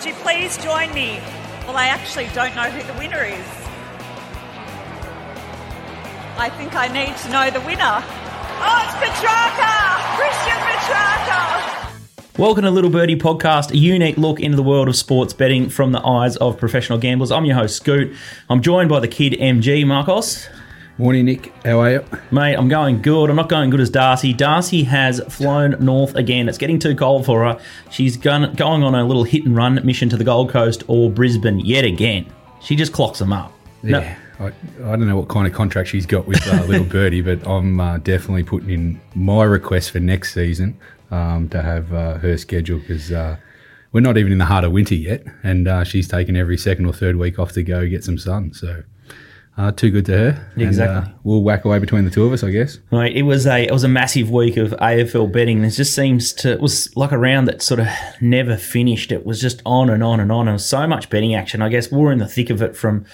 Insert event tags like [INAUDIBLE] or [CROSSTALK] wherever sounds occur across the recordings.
would you please join me? Well, I actually don't know who the winner is. I think I need to know the winner. Oh, it's Petracca! Christian Petracca! Welcome to Little Birdie Podcast, a unique look into the world of sports betting from the eyes of professional gamblers. I'm your host, Scoot. I'm joined by the kid MG, Marcos. Morning, Nick. How are you? Mate, I'm going good. I'm not going good as Darcy. Darcy has flown north again. It's getting too cold for her. She's going, going on a little hit and run mission to the Gold Coast or Brisbane yet again. She just clocks them up. No- Yeah. I, I don't know what kind of contract she's got with uh, Little [LAUGHS] Birdie, but I'm uh, definitely putting in my request for next season um, to have uh, her schedule because uh, we're not even in the heart of winter yet, and uh, she's taken every second or third week off to go get some sun. So uh, too good to her. And, Exactly. uh, we'll whack away between the two of us, I guess. Right, it was a it was a massive week of AFL betting. It just seems to it was like a round that sort of never finished. It was just on and on and on. And so much betting action. I guess we're in the thick of it from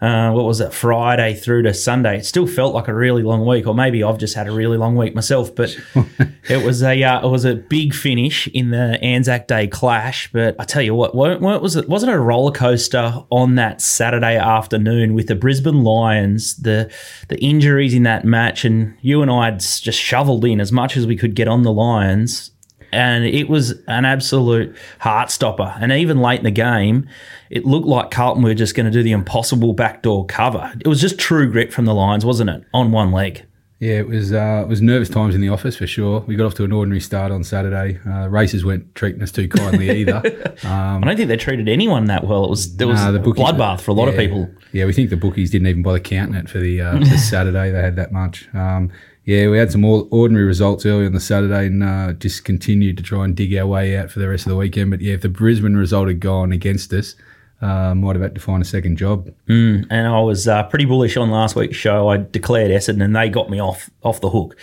uh, what was it Friday through to Sunday. It still felt like a really long week, or maybe I've just had a really long week myself. But [LAUGHS] it was a uh, it was a big finish in the Anzac Day clash. But I tell you what, what, what was it? Wasn't a roller coaster on that Saturday afternoon with the Brisbane Lions? The the injuries in that match, and you and I had just shoveled in as much as we could get on the Lions. And it was an absolute heart stopper. And even late in the game, it looked like Carlton were just going to do the impossible backdoor cover. It was just true grit from the Lions, wasn't it? On one leg. Yeah, it was uh, it was nervous times in the office for sure. We got off to an ordinary start on Saturday. Uh, races weren't treating us too kindly [LAUGHS] either. Um, I don't think they treated anyone that well. It was there was Nah, a bookie- bloodbath for a lot of people. Yeah, we think the bookies didn't even bother counting it for the, uh, for [LAUGHS] Saturday. They had that much. Um, yeah, we had some or- ordinary results early on the Saturday and uh, just continued to try and dig our way out for the rest of the weekend. But yeah, if the Brisbane result had gone against us, uh, might have had to find a second job. And I was uh, pretty bullish on last week's show. I declared Essendon, and they got me off off the hook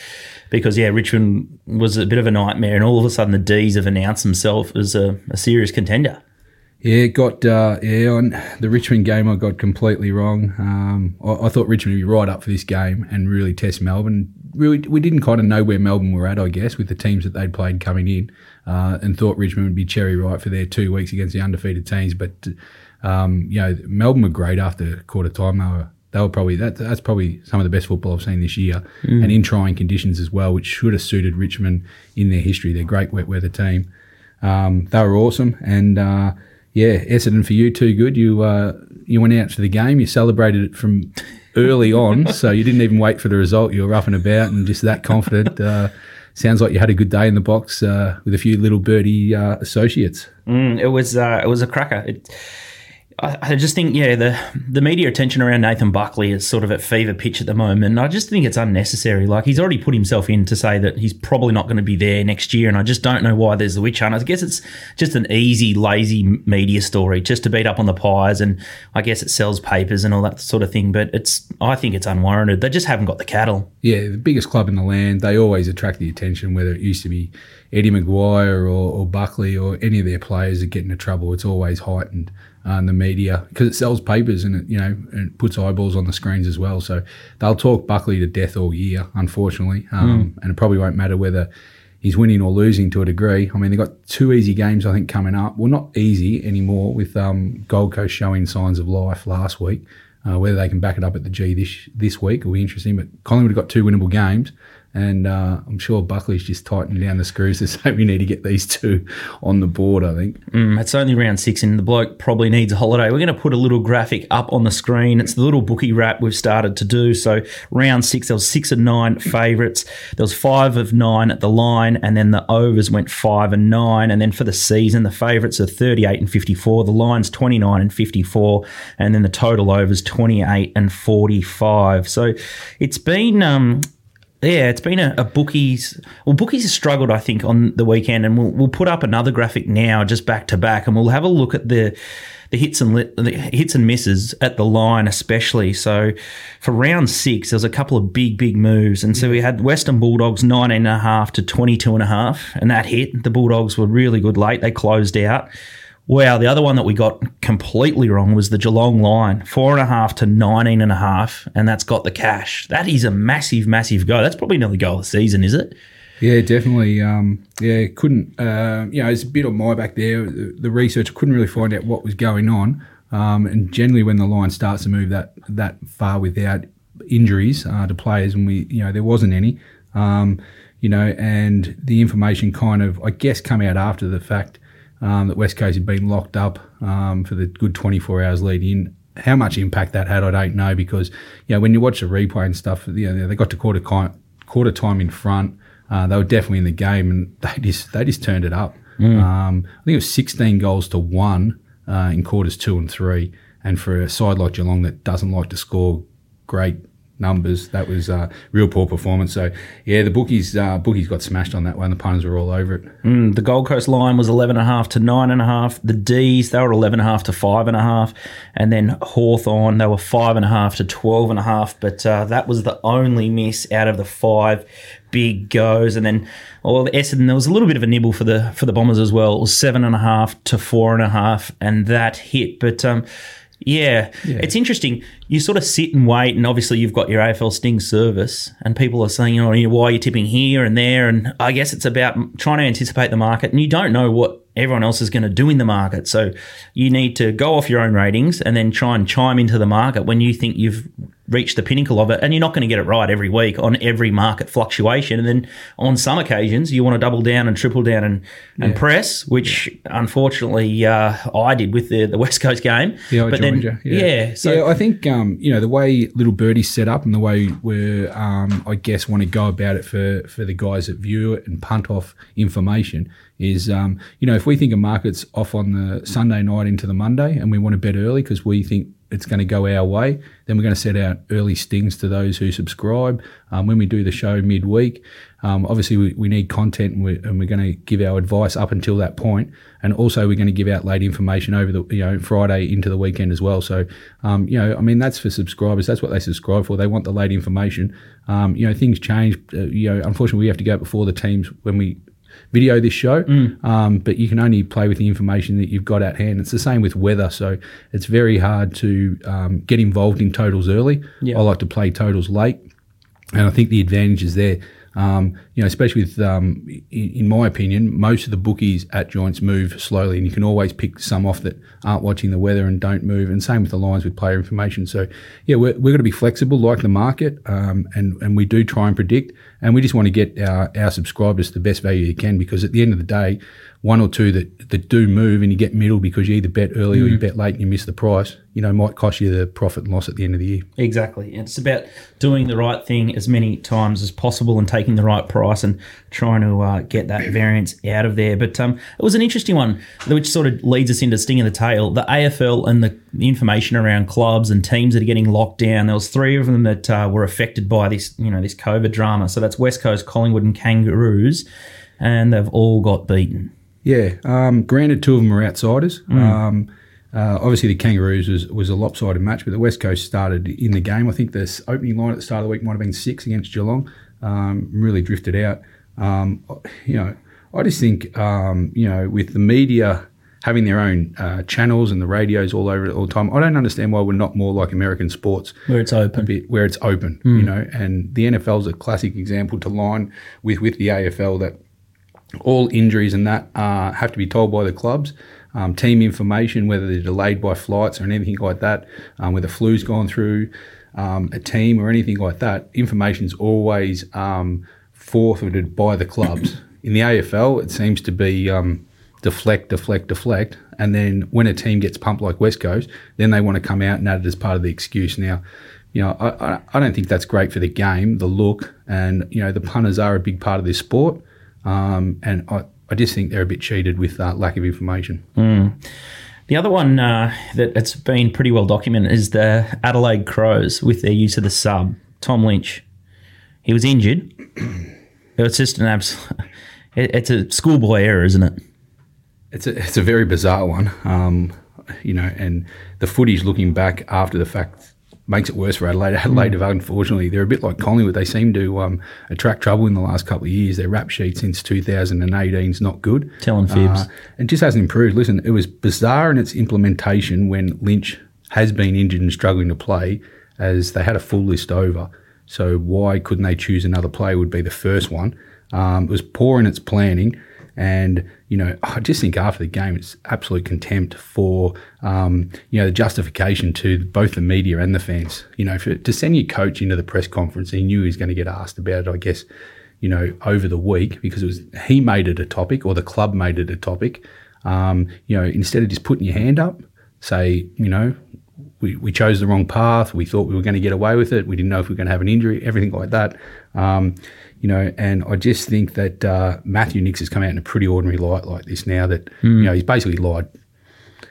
because yeah, Richmond was a bit of a nightmare, and all of a sudden the D's have announced themselves as a, a serious contender. Yeah, got uh, yeah on the Richmond game. I got completely wrong. Um, I, I thought Richmond would be right up for this game and really test Melbourne. Really, we didn't kind of know where Melbourne were at, I guess, with the teams that they'd played coming in, uh, and thought Richmond would be cherry ripe for their two weeks against the undefeated teams. But um, you know, Melbourne were great after quarter time. They were they were probably that that's probably some of the best football I've seen this year, and in trying conditions as well, which should have suited Richmond in their history. They're great wet weather team. Um, they were awesome, and uh, yeah, Essendon for you too good. You uh, you went out for the game. You celebrated it from early on, so you didn't even wait for the result. You were up and about and just that confident. Uh, sounds like you had a good day in the box uh, with a few little birdie uh, associates. Mm, it was uh, it was a cracker. It, I, I just think yeah the the media attention around Nathan Buckley is sort of at fever pitch at the moment. I just think it's unnecessary. Like he's already put himself in to say that he's probably not going to be there next year, and I just don't know why there's the witch hunt. I guess it's just an easy, lazy media story just to beat up on the Pies, and I guess it sells papers and all that sort of thing. But it's I think it's unwarranted. They just haven't got the cattle. Yeah, the biggest club in the land. They always attract the attention, whether it used to be Eddie McGuire or, or Buckley or any of their players that get into trouble. It's always heightened uh, the media because it sells papers and it you know and it puts eyeballs on the screens as well. So they'll talk Buckley to death all year, unfortunately, um, and it probably won't matter whether he's winning or losing to a degree. I mean, they've got two easy games I think coming up. Well, not easy anymore with um, Gold Coast showing signs of life last week. Uh, whether they can back it up at the G this this week will be interesting. But Collingwood have got two winnable games, and uh, I'm sure Buckley's just tightening down the screws to [LAUGHS] say we need to get these two on the board. I think. Mm, it's only round six, and the bloke probably needs a holiday. We're going to put a little graphic up on the screen. It's the little bookie wrap we've started to do. So, round six, there was six and nine favourites. There was five of nine at the line, and then the overs went five and nine. And then for the season, the favourites are 38 and 54, the lines 29 and 54, and then the total overs 28 and 45. So, it's been. Um, yeah, it's been a, a bookies. Well, bookies have struggled, I think, on the weekend, and we'll, we'll put up another graphic now, just back to back, and we'll have a look at the the hits and the hits and misses at the line, especially. So, for round six, there was a couple of big, big moves, and so we had Western Bulldogs nineteen and a half to twenty two and a half, and that hit. The Bulldogs were really good late; they closed out. Wow, the other one that we got completely wrong was the Geelong line, four and a half to nineteen and a half, and that's got the cash. That is a massive, massive go. That's probably another goal of the season, is it? Yeah, definitely. Um, yeah, couldn't. Uh, you know, it's a bit on my back there. The, the research couldn't really find out what was going on. Um, and generally, when the line starts to move that that far without injuries uh, to players, and we, you know, there wasn't any. Um, you know, and the information kind of, I guess, come out after the fact um, that West Coast had been locked up um, for the good 24 hours leading in. How much impact that had, I don't know, because you know when you watch the replay and stuff, you know they got to quarter time, quarter time in front. Uh, they were definitely in the game, and [LAUGHS] they just they just turned it up. Mm. Um, I think it was 16 goals to one uh, in quarters two and three. And for a side like Geelong that doesn't like to score great numbers. That was uh, real poor performance. So yeah, the bookies uh, bookies got smashed on that one. The punters were all over it. Mm, the Gold Coast line was eleven and a half to nine and a half. The D's they were eleven and a half to five and a half, and then Hawthorn they were five and a half to twelve and a half. But uh, that was the only miss out of the five big goes. And then well, Essendon there was a little bit of a nibble for the for the Bombers as well. It was seven and a half to four and a half, and that hit. But um, yeah, yeah, it's interesting. You sort of sit and wait, and obviously you've got your AFL Sting service, and people are saying, "Oh, why are you tipping here and there?" And I guess it's about trying to anticipate the market, and you don't know what everyone else is going to do in the market. So you need to go off your own ratings and then try and chime into the market when you think you've reached the pinnacle of it. And you're not going to get it right every week on every market fluctuation. And then on some occasions, you want to double down and triple down and, and yeah. press, which yeah. unfortunately uh, I did with the, the [LAUGHS] West Coast game. Yeah, I but then, you. Yeah. yeah. so I think um, you know the way Little Birdie's set up and the way we um, I guess want to go about it for for the guys that view it and punt off information is, um, you know, if we think a market's off on the Sunday night into the Monday and we want to bet early because we think it's going to go our way, then we're going to set out early stings to those who subscribe. Um, when we do the show midweek, um, obviously we, we, need content and we're, and we're, going to give our advice up until that point, and also we're going to give out late information over the you know Friday into the weekend as well. So um, you know, I mean that's for subscribers. That's what they subscribe for. They want the late information. Um, you know, things change. Uh, you know, unfortunately, we have to go before the teams when we video this show, mm. um, but you can only play with the information that you've got at hand. It's the same with weather, so it's very hard to um, get involved in totals early. I like to play totals late, and I think the advantage is there. Um, you know, especially with, um, in, in, my opinion, most of the bookies at joints move slowly, and you can always pick some off that aren't watching the weather and don't move. And same with the lines with player information. So, yeah, we're, we're going to be flexible like the market, um, and and we do try and predict, and we just want to get our, our subscribers the best value you can because at the end of the day, one or two that, that do move and you get middle because you either bet early mm. or you mm. bet late and you miss the price, you know, might cost you the profit and loss at the end of the year. Exactly. It's about doing the right thing as many times as possible and taking the right price and trying to uh, get that [CLEARS THROAT] variance out of there. But um, it was an interesting one, which sort of leads us into sting of the tail. The AFL and the, the, information around clubs and teams that are getting locked down. There was three of them that uh, were affected by this, you know, this COVID drama. So that's West Coast, Collingwood, and Kangaroos, and they've all got beaten. Yeah, um, granted, two of them are outsiders. Mm. Um, uh, obviously, the Kangaroos was, was a lopsided match, but the West Coast started in the game. I think the opening line at the start of the week might have been six against Geelong. Um, really drifted out. Um, you know, I just think um, you know with the media having their own uh, channels and the radios all over it all the time. I don't understand why we're not more like American sports, where it's open, bit, where it's open. Mm. You know, and the NFL is a classic example to line with with the AFL that all injuries and that uh, have to be told by the clubs. Um, team information, whether they're delayed by flights or anything like that, um, whether flu's gone through um, a team or anything like that, information is always um, forfeited by the clubs. In the AFL, it seems to be um, deflect, deflect, deflect, and then when a team gets pumped like West Coast, then they want to come out and add it as part of the excuse. Now, you know, I, I don't think that's great for the game, the look, and you know, the punters are a big part of this sport. Um, and I, I just think they're a bit cheated with uh, lack of information. Mm. The other one uh, that it's been pretty well documented is the Adelaide Crows with their use of the sub. Tom Lynch, he was injured. it's just an absolute. [LAUGHS] It's a schoolboy error, isn't it? It's a it's a very bizarre one. Um, you know, and the footage looking back after the fact makes it worse for Adelaide. Adelaide, mm. unfortunately, they're a bit like Collingwood. They seem to um, attract trouble in the last couple of years. Their rap sheet since 2018 is not good. Telling fibs. Uh, and just hasn't improved. Listen, it was bizarre in its implementation when Lynch has been injured and struggling to play, as they had a full list over. So why couldn't they choose another player? Would be the first one. Um, it was poor in its planning. And, you know, I just think after the game, it's absolute contempt for, um, you know, the justification to both the media and the fans. You know, for, to send your coach into the press conference, he knew he was going to get asked about it, I guess, you know, over the week because it was he made it a topic or the club made it a topic. Um, you know, instead of just putting your hand up, say, you know, we, we chose the wrong path. We thought we were going to get away with it. We didn't know if we were going to have an injury, everything like that. Um, you know, and I just think that uh, Matthew Nicks has come out in a pretty ordinary light like this now that, mm. you know, he's basically lied.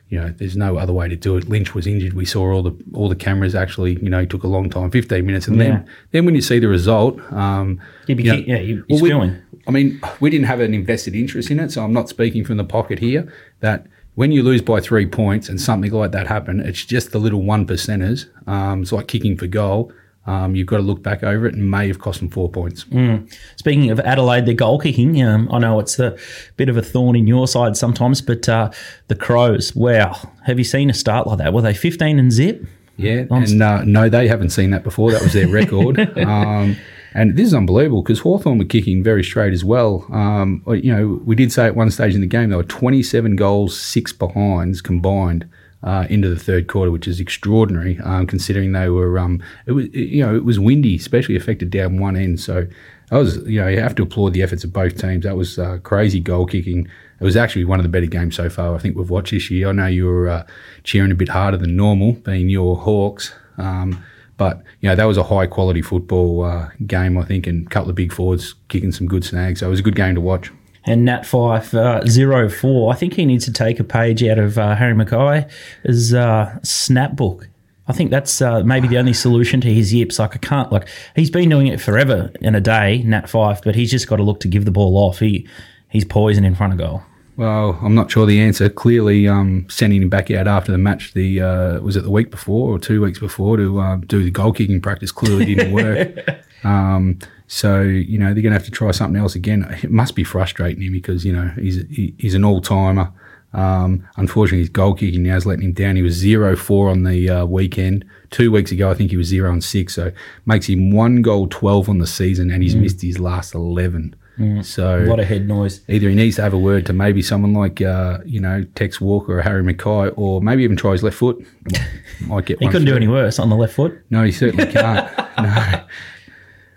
You know, there's no other way to do it. Lynch was injured. We saw all the all the cameras actually. You know, it took a long time, 15 minutes, and yeah. then then when you see the result, um, you know, yeah, he's well, we, I mean, we didn't have an invested interest in it, so I'm not speaking from the pocket here. That when you lose by three points and something like that happen, it's just the little one percenters. Um, it's like kicking for goal. Um, you've got to look back over it and may have cost them four points. Mm. Speaking of Adelaide, the goal kicking, um, I know it's a bit of a thorn in your side sometimes, but uh, the Crows, wow, have you seen a start like that? Were they 15 and zip? Yeah, and uh, no, they haven't seen that before. That was their record. [LAUGHS] um, and this is unbelievable because Hawthorn were kicking very straight as well. Um, you know, we did say at one stage in the game there were 27 goals, six behinds combined. Uh, into the third quarter, which is extraordinary, um, considering they were, um, it was, you know, it was windy, especially affected down one end. So, that was, you know, you have to applaud the efforts of both teams. That was uh, crazy goal kicking. It was actually one of the better games so far. I think we've watched this year. I know you were uh, cheering a bit harder than normal, being your Hawks. Um, but you know that was a high quality football uh, game, I think, and a couple of big forwards kicking some good snags. So it was a good game to watch. And Nat Fyfe uh, zero four. I think he needs to take a page out of uh, Harry McKay's uh, snap book. I think that's uh, maybe the only solution to his yips. Like I can't like he's been doing it forever in a day, Nat Fyfe, but he's just got to look to give the ball off. He he's poison in front of goal. Well, I'm not sure the answer. Clearly, um, sending him back out after the match, the uh, was it the week before or two weeks before to uh, do the goal kicking practice clearly didn't work. [LAUGHS] um, so you know they're going to have to try something else again. It must be frustrating him because you know he's he, he's an all timer. Um, unfortunately, his goal kicking now is letting him down. He was zero four on the uh, weekend. Two weeks ago, I think he was zero and six. So makes him one goal twelve on the season, and he's mm. missed his last eleven. Mm, so a lot of head noise. Either he needs to have a word to maybe someone like uh, you know Tex Walker or Harry McKay, or maybe even try his left foot. [LAUGHS] Might get. he couldn't do any worse on the left foot. No, he certainly [LAUGHS] can't. no.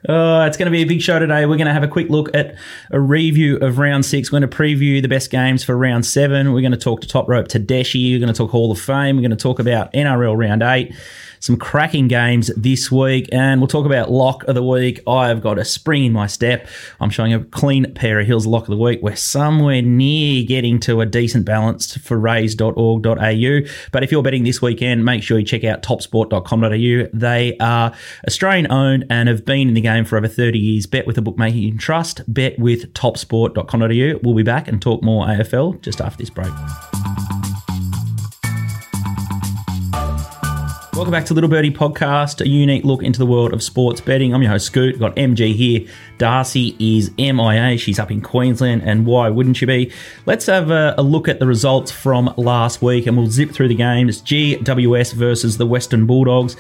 Uh, it's going to be a big show today. We're going to have a quick look at a review of round six. We're going to preview the best games for round seven. We're going to talk to Top Rope Tedeschi. We're going to talk Hall of Fame. We're going to talk about NRL round eight some cracking games this week, and we'll talk about lock of the week. I have got a spring in my step. I'm showing a clean pair of heels lock of the week. We're somewhere near getting to a decent balance for raise.org.au. But if you're betting this weekend, make sure you check out topsport.com.au. They are Australian owned and have been in the game for over 30 years. Bet with a bookmaker bookmaking trust. Bet with topsport.com.au. We'll be back and talk more AFL just after this break. Welcome back to Little Birdie Podcast, a unique look into the world of sports betting. I'm your host, Scoot. Got MG here. Darcy is MIA. She's up in Queensland, and why wouldn't she be? Let's have a, a look at the results from last week, and we'll zip through the games. GWS versus the Western Bulldogs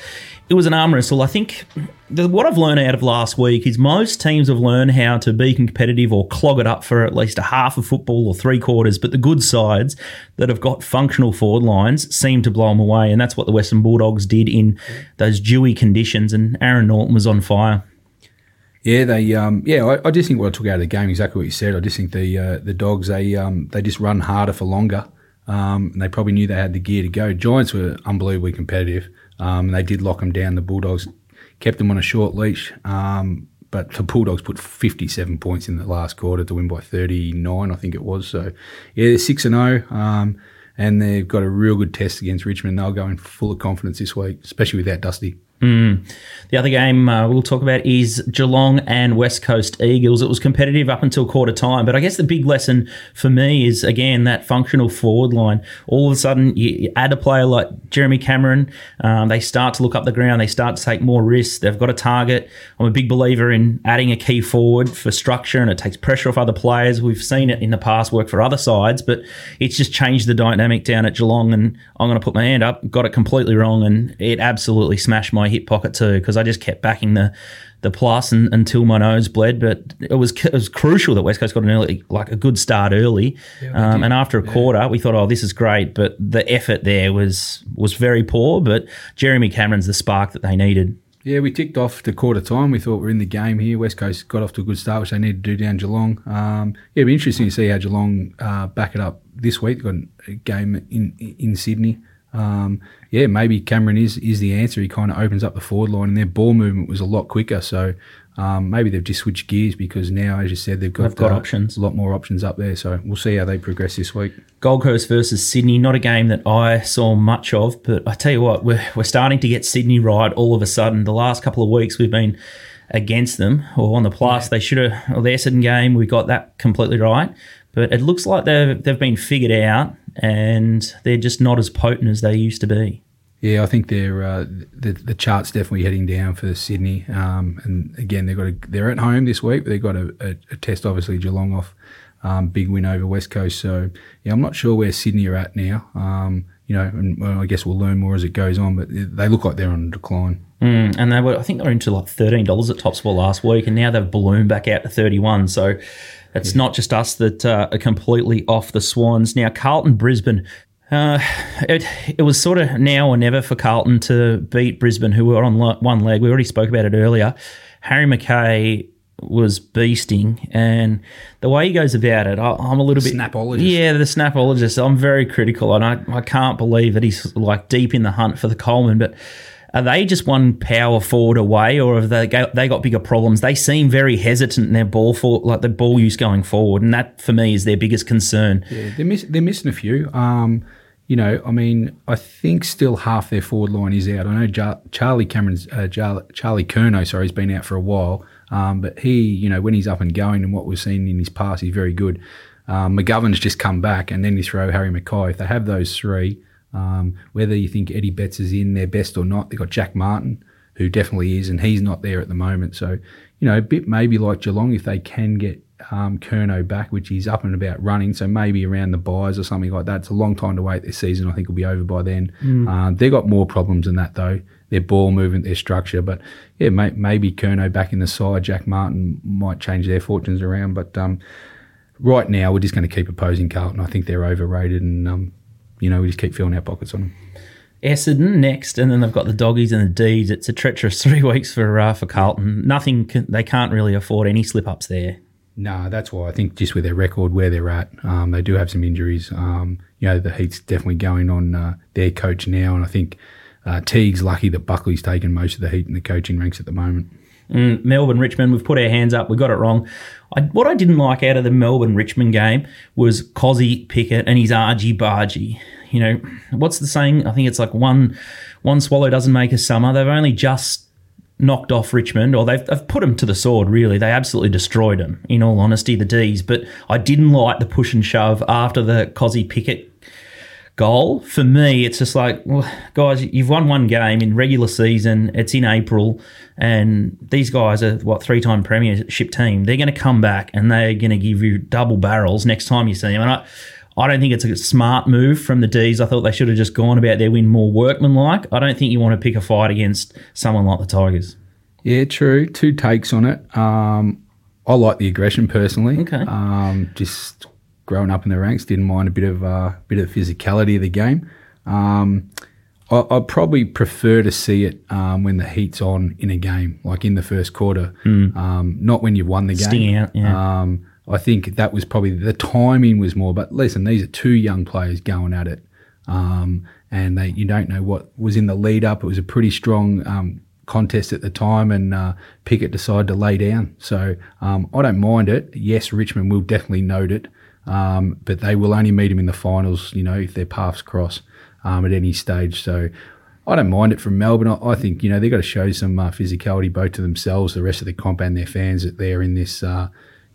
it was an arm wrestle. I think the, what I've learned out of last week is most teams have learned how to be competitive or clog it up for at least a half of football or three quarters. But the good sides that have got functional forward lines seem to blow them away, and that's what the Western Bulldogs did in those dewy conditions. And Aaron Naughton was on fire. Yeah, they. Um, yeah, I, I, just think what I took out of the game exactly what you said. I just think the uh, the dogs they um, they just run harder for longer. Um, and they probably knew they had the gear to go. Giants were unbelievably competitive. Um, they did lock them down. The Bulldogs kept them on a short leash. Um, but the Bulldogs put 57 points in the last quarter to win by 39, I think it was. So, yeah, they're 6 and 0. Um, and they've got a real good test against Richmond. They'll go in full of confidence this week, especially without Dusty. Mm. The other game uh, we'll talk about is Geelong and West Coast Eagles. It was competitive up until quarter time, but I guess the big lesson for me is again that functional forward line. All of a sudden, you, add a player like Jeremy Cameron, um, they start to look up the ground, they start to take more risks. They've got a target. I'm a big believer in adding a key forward for structure, and it takes pressure off other players. We've seen it in the past work for other sides, but it's just changed the dynamic down at Geelong. And I'm going to put my hand up, got it completely wrong, and it absolutely smashed my my hip pocket too because I just kept backing the the plus and, until my nose bled. But it was it was crucial that West Coast got an early like a good start early. um, and after a quarter, we thought, oh, this is great. But the effort there was was very poor. But Jeremy Cameron's the spark that they needed. Yeah, we ticked off the quarter time. We thought we are in the game here. West Coast got off to a good start, which they need to do down Geelong. Um, yeah, it'll be interesting to see how Geelong uh, back it up this week. They've got a game in in Sydney. Um, yeah, maybe Cameron is is the answer. He kind of opens up the forward line, and their ball movement was a lot quicker. So um, maybe they've just switched gears because now, as you said, they've got, They've got options. a lot more options up there. So we'll see how they progress this week. Gold Coast versus Sydney, not a game that I saw much of, but I tell you what, we're, we're starting to get Sydney right all of a sudden. The last couple of weeks we've been against them or on the plus. They should have, or the Essendon game, we got that completely right. But it looks like they've, they've been figured out and they're just not as potent as they used to be. Yeah, I think they're uh, the the chart's definitely heading down for Sydney. Um, and again, they've got a, they're at home this week. But they've got a, a, a test, obviously Geelong off, um, big win over West Coast. So yeah, I'm not sure where Sydney are at now. Um, you know, and well, I guess we'll learn more as it goes on. But they look like they're on a decline. Mm, and they were, I think they were into like thirteen dollars at Topsport last week, and now they've ballooned back out to thirty one. So it's not just us that uh, are completely off the Swans. Now Carlton Brisbane. Uh, it it was sort of now or never for Carlton to beat Brisbane, who were on one leg. We already spoke about it earlier. Harry McKay was beasting, and the way he goes about it, I, I'm a little bit Snapologist. Yeah, the snapologist. I'm very critical, and I, I can't believe that he's like deep in the hunt for the Coleman. But are they just one power forward away, or have they got, they got bigger problems? They seem very hesitant in their ball for like the ball use going forward, and that for me is their biggest concern. Yeah, they're, miss, they're missing a few. Um, you know, I mean, I think still half their forward line is out. I know Jar- Charlie Cameron's uh, Jar- Charlie Curnow, sorry, he's been out for a while. Um, but he, you know, when he's up and going and what we've seen in his past, he's very good. Um, McGovern's just come back, and then you throw Harry McKay. If they have those three, um, whether you think Eddie Betts is in their best or not, they've got Jack Martin, who definitely is, and he's not there at the moment. So, you know, a bit maybe like Geelong, if they can get um, Curnow back, which he's up and about running, so maybe around the buys or something like that. It's a long time to wait this season. I think will be over by then. Um, they've got more problems than that though. Their ball movement, their structure, but yeah, may, maybe Curnow back in the side. Jack Martin might change their fortunes around, but um, right now we're just going to keep opposing Carlton. I think they're overrated, and um, you know we just keep filling our pockets on them. Essendon next, and then they've got the doggies and the D's. It's a treacherous [LAUGHS] three weeks for uh, for Carlton. Nothing, can, they can't really afford any slip ups there. No, that's why I think just with their record where they're at, um, they do have some injuries. Um, you know, the heat's definitely going on uh, their coach now, and I think uh, Teague's lucky that Buckley's taken most of the heat in the coaching ranks at the moment. Mm, Melbourne Richmond, we've put our hands up. We got it wrong. I, what I didn't like out of the Melbourne Richmond game was Kossie Pickett and his argy bargy. You know, what's the saying? I think it's like one one swallow doesn't make a summer. They've only just knocked off Richmond, or they've, they've put them to the sword, really. They absolutely destroyed them, in all honesty, the D's. But I didn't like the push and shove after the Kossie Pickett goal. For me, it's just like, well, guys, you've won one game in regular season. It's in April, and these guys are what three time premiership team. They're going to come back and they're going to give you double barrels next time you see them. And I, I don't think it's a smart move from the D's. I thought they should have just gone about their win more workmanlike. I don't think you want to pick a fight against someone like the Tigers. Yeah, true. Two takes on it. Um, I like the aggression personally. Okay. Um, just growing up in the ranks, didn't mind a bit of uh, bit of physicality of the game. Um, I, I probably prefer to see it um, when the heat's on in a game, like in the first quarter, um, not when you've won the game. Sting out, yeah. Um, I think that was probably the timing was more. But listen, these are two young players going at it, um, and they you don't know what was in the lead up. It was a pretty strong um, contest at the time, and uh, Pickett decided to lay down. So um, I don't mind it. Yes, Richmond will definitely note it, um, but they will only meet him in the finals. You know, if their paths cross um, at any stage. So. I don't mind it from Melbourne. I, I think you know they've got to show some uh, physicality both to themselves, the rest of the comp, and their fans that they're in this uh,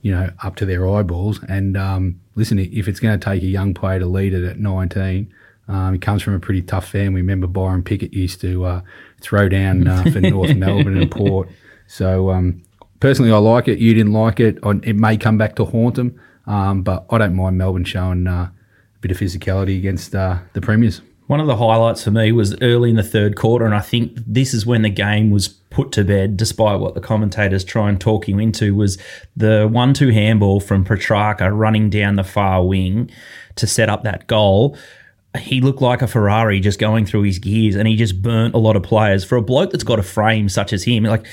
you know, up to their eyeballs. And um, listen, if it's going to take a young player to lead it at 19, um, he comes from a pretty tough family. Remember, Byron Pickett used to uh, throw down uh, for [LAUGHS] North Melbourne and Port. So um, personally, I like it. You didn't like it. I- It may come back to haunt them, um, but I don't mind Melbourne showing uh, a bit of physicality against uh, the premiers. One of the highlights for me was early in the third quarter, and I think this is when the game was put to bed, despite what the commentators try and talk you into, was the one-two handball from Petracca running down the far wing to set up that goal. He looked like a Ferrari just going through his gears, and he just burnt a lot of players. For a bloke that's got a frame such as him, like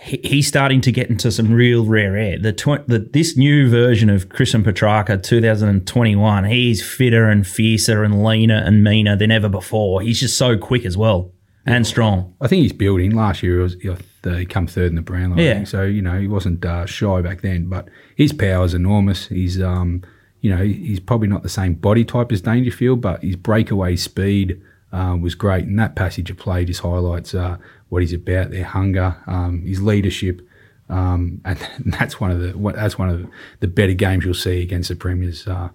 he- he's starting to get into some real rare air. The, tw- the this new version of Christian Petracca 2021, he's fitter and fiercer and leaner and meaner than ever before. He's just so quick as well and strong. I think he's building. Last year, he, was, he come third in the Brownlow. Yeah. So, you know, he wasn't uh, shy back then, but his power is enormous. He's, um, you know, he's probably not the same body type as Dangerfield, but his breakaway speed uh, was great. And that passage of play just highlights uh, what he's about, their hunger, um, his leadership. Um, [LAUGHS] and that's one of the what- that's one of the better games you'll see against the Premiers, uh,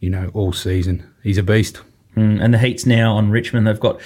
you know, all season. He's a beast. Mm, and the heat's now on Richmond. They've got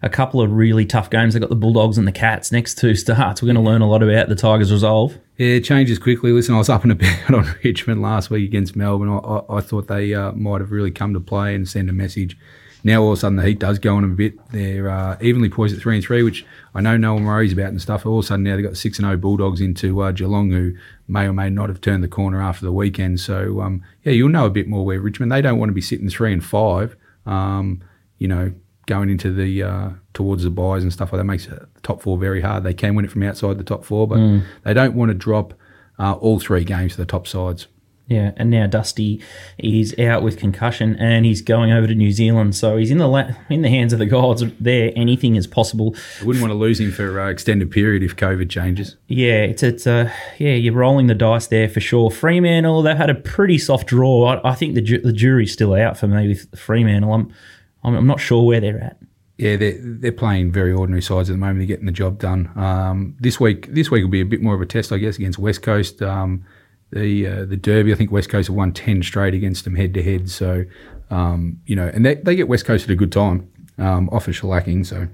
a couple of really tough games. They've got the Bulldogs and the Cats next two starts. We're going to learn a lot about the Tigers' resolve. Yeah, it changes quickly. Listen, I was up and about [LAUGHS] on Richmond last week against Melbourne. I, I, I thought they uh, might have really come to play and send a message. Now all of a sudden the heat does go on a bit. They're uh, evenly poised at three and three, which I know no one worries about and stuff. All of a sudden now they've got six and zero Bulldogs into uh, Geelong, who may or may not have turned the corner after the weekend. So um, yeah, you'll know a bit more where Richmond. They don't want to be sitting three and five. Um, you know, going into the uh, towards the buys and stuff like that makes the top four very hard. They can win it from outside the top four, but they don't want to drop uh, all three games to the top sides. Yeah, and now Dusty is out with concussion, and he's going over to New Zealand. So he's in the la- in the hands of the gods. There, anything is possible. I wouldn't want to lose him for uh, extended period if COVID changes. Yeah, it's it's uh, yeah, you're rolling the dice there for sure. Fremantle, they've had a pretty soft draw. I, I think the ju- the jury's still out for me with Fremantle. I'm, I'm I'm not sure where they're at. Yeah, they're, they're playing very ordinary sides at the moment. They're getting the job done. Um, this week, this week will be a bit more of a test, I guess, against West Coast. Um, the uh, the Derby, I think West Coast have won ten straight against them head to head. So, um, you know, and they, they get West Coast at a good time, um, off a shellacking. So,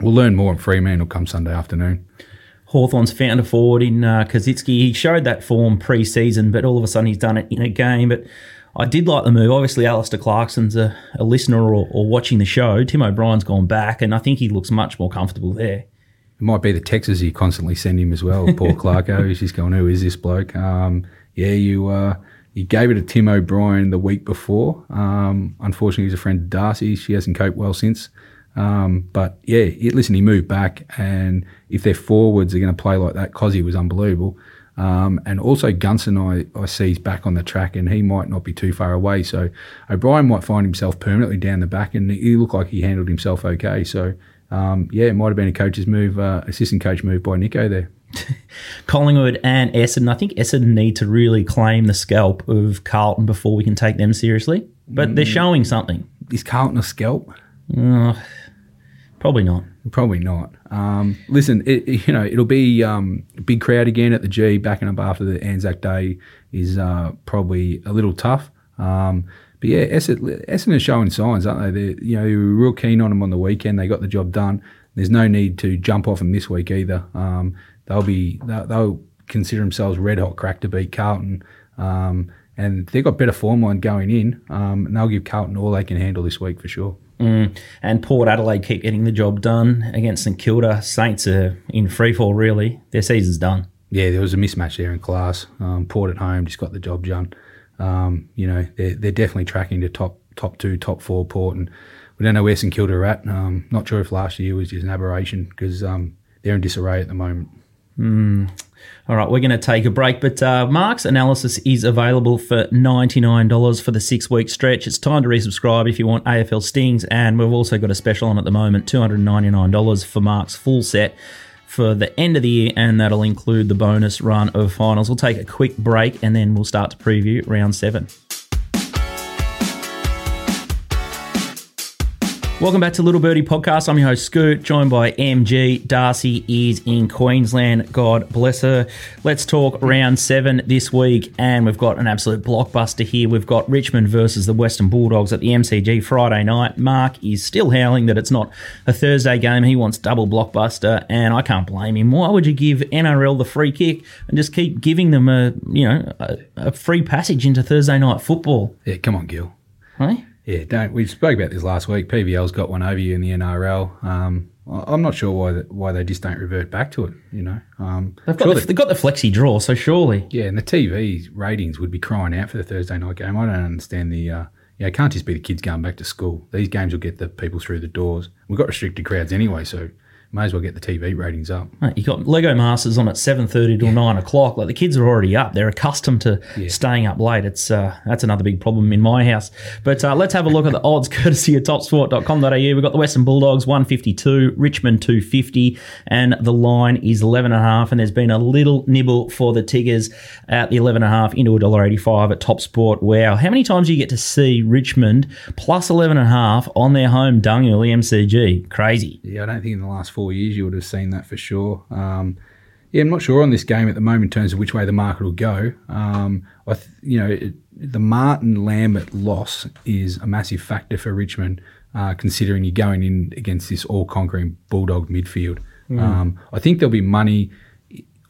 we'll learn more on Fremantle come Sunday afternoon. Hawthorn's found a forward in uh, Koschitzke. He showed that form pre-season, but all of a sudden he's done it in a game. But I did like the move. Obviously, Alastair Clarkson's a, a listener or, or watching the show. Tim O'Brien's gone back, and I think he looks much more comfortable there. Might be the texts you constantly send him as well. Poor [LAUGHS] Clarko, he's just going, "Who is this bloke?" Um, yeah, you uh, you gave it to Tim O'Brien the week before. Um, unfortunately, he's a friend of Darcy. She hasn't coped well since. Um, but yeah, he- listen, he moved back, and if their forwards are going to play like that, Cozzy was unbelievable. Um, and also Gunston, I, I see he's back on the track, and he might not be too far away. So O'Brien might find himself permanently down the back, and he looked like he handled himself okay. So um, yeah, it might have been a coach's move, uh, assistant coach move by Nico there. [LAUGHS] Collingwood and Essendon. I think Essendon need to really claim the scalp of Carlton before we can take them seriously. But they're showing something. Is Carlton a scalp? Probably not. Probably not. Um, listen, it, you know it'll be um, a big crowd again at the G. Backing up after the Anzac Day is uh, probably a little tough. Um, but yeah, Essendon, Essendon are showing signs, aren't they? They're, you know, you were real keen on them on the weekend. They got the job done. There's no need to jump off them this week either. Um, they'll be they'll, they'll consider themselves red hot crack to beat Carlton. Um, and they've got better form line going in, um, and they'll give Carlton all they can handle this week for sure. And Port Adelaide keep getting the job done against St Kilda. Saints are in freefall, really. Their season's done. Yeah, there was a mismatch there in class. Um, Port at home just got the job done. Um, you know, they're, they're definitely tracking to top top two, top four Port, and we don't know where St Kilda are at. Um, not sure if last year was just an aberration because um, they're in disarray at the moment. All right, we're going to take a break, but uh, Mark's analysis is available for $99 for the six week stretch. It's time to resubscribe if you want AFL Stings, and we've also got a special on at the moment $299 for Mark's full set for the end of the year, and that'll include the bonus run of finals. We'll take a quick break and then we'll start to preview round seven. Welcome back to Little Birdie Podcast. I'm your host, Scoot, joined by MG. Darcy is in Queensland. God bless her. Let's talk round seven this week, and we've got an absolute blockbuster here. We've got Richmond versus the Western Bulldogs at the MCG Friday night. Mark is still howling that it's not a Thursday game. He wants double blockbuster, and I can't blame him. Why would you give NRL the free kick and just keep giving them a you know a, a free passage into Thursday night football? Yeah, come on, Gil. Hey? Yeah, don't. We spoke about this last week. PVL's got one over you in the NRL. Um, I'm not sure why that, why they just don't revert back to it. You know, um, They've got, sure the, they- they've got the flexi draw, so surely. yeah, and the TV ratings would be crying out for the Thursday night game. I don't understand the. Uh, yeah, it can't just be the kids going back to school. These games will get the people through the doors. We've got restricted crowds anyway, so may as well get the TV ratings up. Mate, You got Lego Masters on at seven thirty till nine o'clock. Like the kids are already up; they're accustomed to staying up late. It's uh, that's another big problem in my house. But uh, let's have a look at the [LAUGHS] odds, courtesy of Topsport.com.au. We've got the Western Bulldogs one fifty two, Richmond two fifty, and the line is eleven and a half. And there's been a little nibble for the Tigers at the eleven and a half into a dollar eighty five at Topsport. Wow, how many times do you get to see Richmond plus eleven and a half on their home dunghill, the MCG? Crazy. Yeah, I don't think in the last four years you would have seen that for sure. Um, yeah, I'm not sure on this game at the moment in terms of which way the market will go. Um, I th- you know, it, the Martin Lambert loss is a massive factor for Richmond, uh, considering you're going in against this all-conquering Bulldog midfield. Um, I think there'll be money.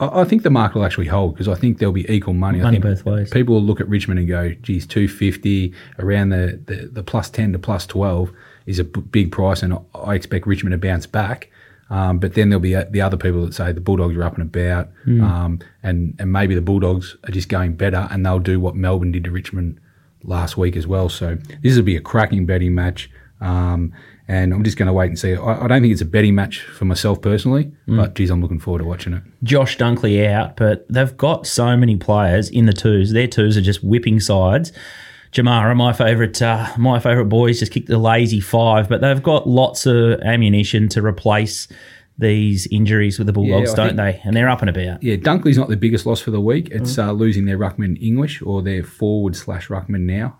I I think the market will actually hold because I think there'll be equal money. I Money think both ways. People will look at Richmond and go, geez, 250 around the, the, the plus 10 to plus 12 is a b- big price, and I- I expect Richmond to bounce back. Um, but then there'll be uh, the other people that say the Bulldogs are up and about, um, and, and maybe the Bulldogs are just going better, and they'll do what Melbourne did to Richmond last week as well. So this will be a cracking betting match. Um, and I'm just going to wait and see. I, I don't think it's a betting match for myself personally, but geez, I'm looking forward to watching it. Josh Dunkley out, but they've got so many players in the twos. Their twos are just whipping sides. Jamarra, my favourite, uh, my favourite boys, just kicked the lazy five, but they've got lots of ammunition to replace these injuries with the Bulldogs, I don't think- they? And they're up and about. Yeah, Dunkley's not the biggest loss for the week. It's uh, losing their ruckman English or their forward slash ruckman now,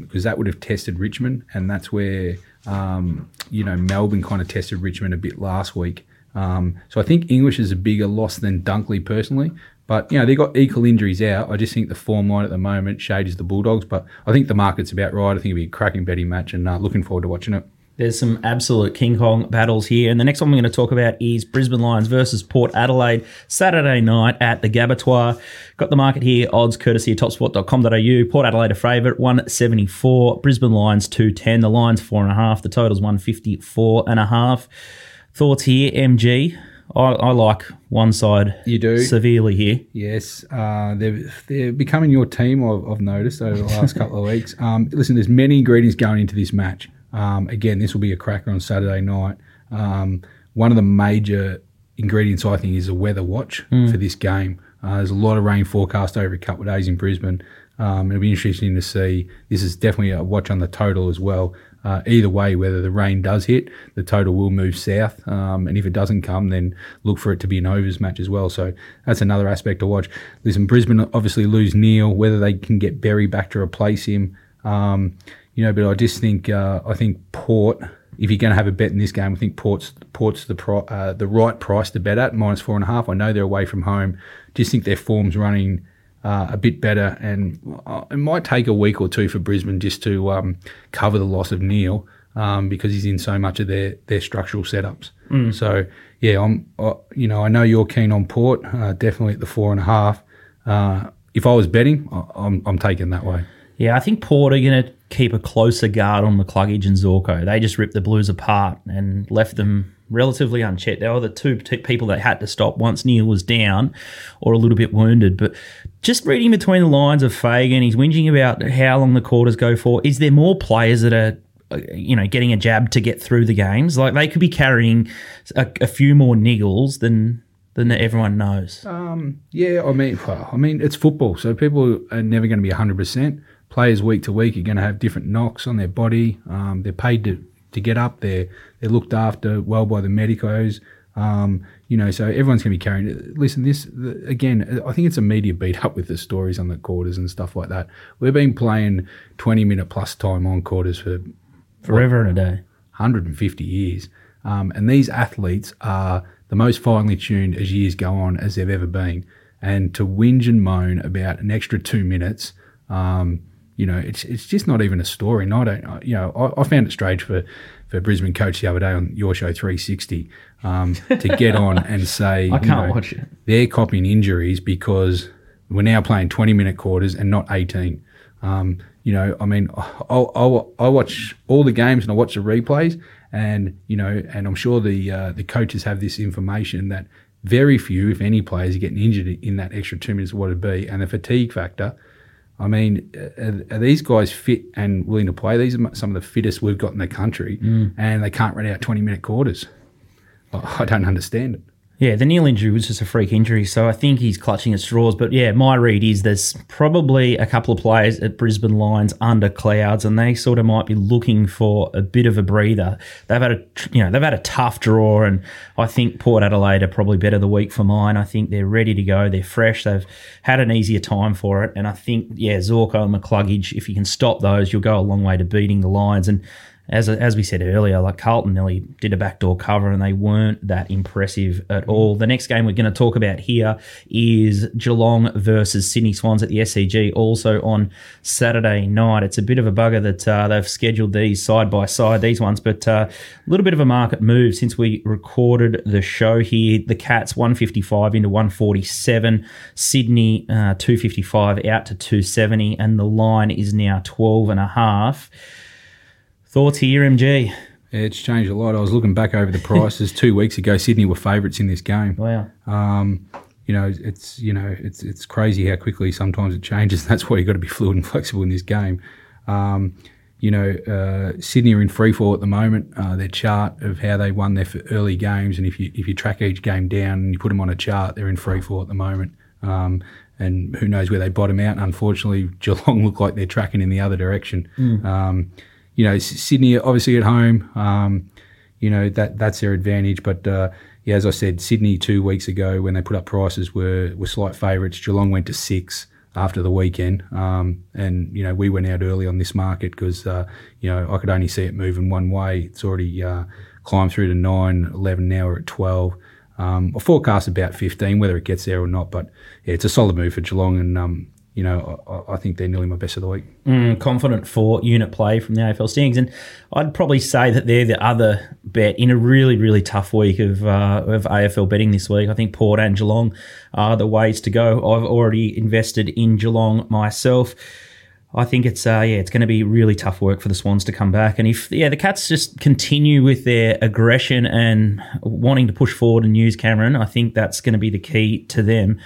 because that would have tested Richmond, and that's where um, you know Melbourne kind of tested Richmond a bit last week. Um, so I think English is a bigger loss than Dunkley personally. But you know they got equal injuries out. I just think the form line at the moment shades the Bulldogs, but I think the market's about right. I think it'll be a cracking betting match, and uh, looking forward to watching it. There's some absolute King Kong battles here. And the next one we're going to talk about is Brisbane Lions versus Port Adelaide, Saturday night at the Gabbatoir. Got the market here, odds courtesy of topsport.com.au. Port Adelaide a favourite, 174. Brisbane Lions 210. The Lions 4.5. The total's 154.5. Thoughts here, MG? I, I like one side You do? severely here. Yes, uh, they're, they're becoming your team, I've, I've noticed over the last couple of weeks. Um, listen, there's many ingredients going into this match. Um, again, this will be a cracker on Saturday night. Um, one of the major ingredients, I think, is a weather watch for this game. Uh, there's a lot of rain forecast over a couple of days in Brisbane. Um, it'll be interesting to see. This is definitely a watch on the total as well. Uh, either way, whether the rain does hit, the total will move south. Um, and if it doesn't come, then look for it to be an overs match as well. So that's another aspect to watch. Listen, Brisbane obviously lose Neale. Whether they can get Berry back to replace him, um, you know. But I just think uh, I think Port. If you're going to have a bet in this game, I think Port's Port's the pro, uh, the right price to bet at minus four and a half. I know they're away from home. Just think their form's running uh, a bit better, and uh, it might take a week or two for Brisbane just to um, cover the loss of Neale um, because he's in so much of their their structural setups. So yeah, I'm uh, you know I know you're keen on Port, uh, definitely at the four and a half. Uh, if I was betting, I- I'm I'm taking that way. Yeah, I think Port are going to keep a closer guard on McCluggage and Zorko. They just ripped the Blues apart and left them relatively unchecked. They were the two people that had to stop once Neale was down or a little bit wounded. But just reading between the lines of Fagan, he's whinging about how long the quarters go for. Is there more players that are uh, you know, getting a jab to get through the games. Like they could be carrying a, a few more niggles than than everyone knows. Yeah, I mean, well, I mean, it's football, so people are never going to be hundred percent. Players week to week are going to have different knocks on their body. Um, they're paid to, to get up. They're they're looked after well by the medicos. Um, you know, so everyone's going to be carrying it. Listen, this the, again. I think it's a media beat up with the stories on the quarters and stuff like that. We've been playing twenty minute plus time on quarters for Forever and a day. 150 years. Um, and these athletes are the most finely tuned as years go on as they've ever been. And to whinge and moan about an extra two minutes, um, you know, it's it's just not even a story. And I don't, you know, I, I found it strange for, for Brisbane coach the other day on your show 360 um, to get on [LAUGHS] and say, I can't know, watch it. they're copying injuries because we're now playing 20 minute quarters and not 18. Um, you know, I mean, I, I, I watch all the games and I watch the replays, and you know, and I'm sure the uh, the coaches have this information that very few, if any, players are getting injured in that extra two minutes. What it'd be, and the fatigue factor. I mean, are, are, these guys fit and willing to play? These are some of the fittest we've got in the country, mm. and they can't run out 20 minute quarters. I don't understand it. Yeah, the Neale injury was just a freak injury, so I think he's clutching at straws. But yeah, my read is there's probably a couple of players at Brisbane Lions under clouds, and they sort of might be looking for a bit of a breather. They've had a you know they've had a tough draw, and I think Port Adelaide are probably better the week for mine. I think they're ready to go. They're fresh. They've had an easier time for it, and I think yeah, Zorko and McCluggage, if you can stop those, you'll go a long way to beating the Lions. And as as we said earlier, like Carlton nearly did a backdoor cover and they weren't that impressive at all. The next game we're going to talk about here is Geelong versus Sydney Swans at the SCG, also on Saturday night. It's a bit of a bugger that uh, they've scheduled these side by side, these ones, but uh, a little bit of a market move since we recorded the show here. The Cats 155 into 147, Sydney uh, 255 out to 270, and the line is now 12 and a half. Thoughts here, MG? It's changed a lot. I was looking back over the [LAUGHS] prices two weeks ago. Sydney were favourites in this game. Wow. Um, you know, it's you know, it's it's crazy how quickly sometimes it changes. [LAUGHS] That's why you've got to be fluid and flexible in this game. Um, you know, uh, Sydney are in free fall at the moment. Uh, their chart of how they won their early games, and if you if you track each game down and you put them on a chart, they're in free fall at the moment. Um, and who knows where they bottom out? Unfortunately, [LAUGHS] Geelong look like they're tracking in the other direction. Mm. You know, Sydney obviously at home. Um, you know that that's their advantage. But uh, yeah, as I said, Sydney two weeks ago when they put up prices were were slight favourites. Geelong went to six after the weekend, um, and you know we went out early on this market because uh, you know I could only see it moving one way. It's already uh, climbed through to 9, 11 now we're at twelve. Um, I forecast about fifteen, whether it gets there or not. But yeah, it's a solid move for Geelong, and um, you know, I, I, think they're nearly my best of the week. Mm, confident for unit play from the AFL Stings, and I'd probably say that they're the other bet in a really, really tough week of uh, of AFL betting this week. I think Port and Geelong are the ways to go. I've already invested in Geelong myself. I think it's uh, yeah, it's going to be really tough work for the Swans to come back, and if yeah, the Cats just continue with their aggression and wanting to push forward and use Cameron, I think that's going to be the key to them.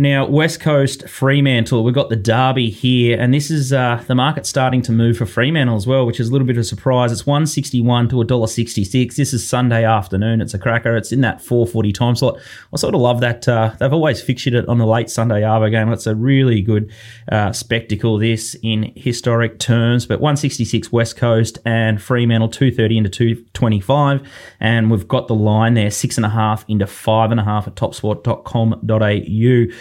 Now, West Coast Fremantle, we've got the derby here, and this is uh, the market starting to move for Fremantle as well, which is a little bit of a surprise. It's one sixty one to a dollar sixty six. This is Sunday afternoon. It's a cracker. It's in that four forty time slot. I sort of love that. Uh, they've always fixtured it on the late Sunday Arvo game. It's a really good uh, spectacle. This in historic terms, but one sixty six West Coast and Fremantle two thirty into two twenty five, and we've got the line there six and a half into five and a half at topsport.com.au.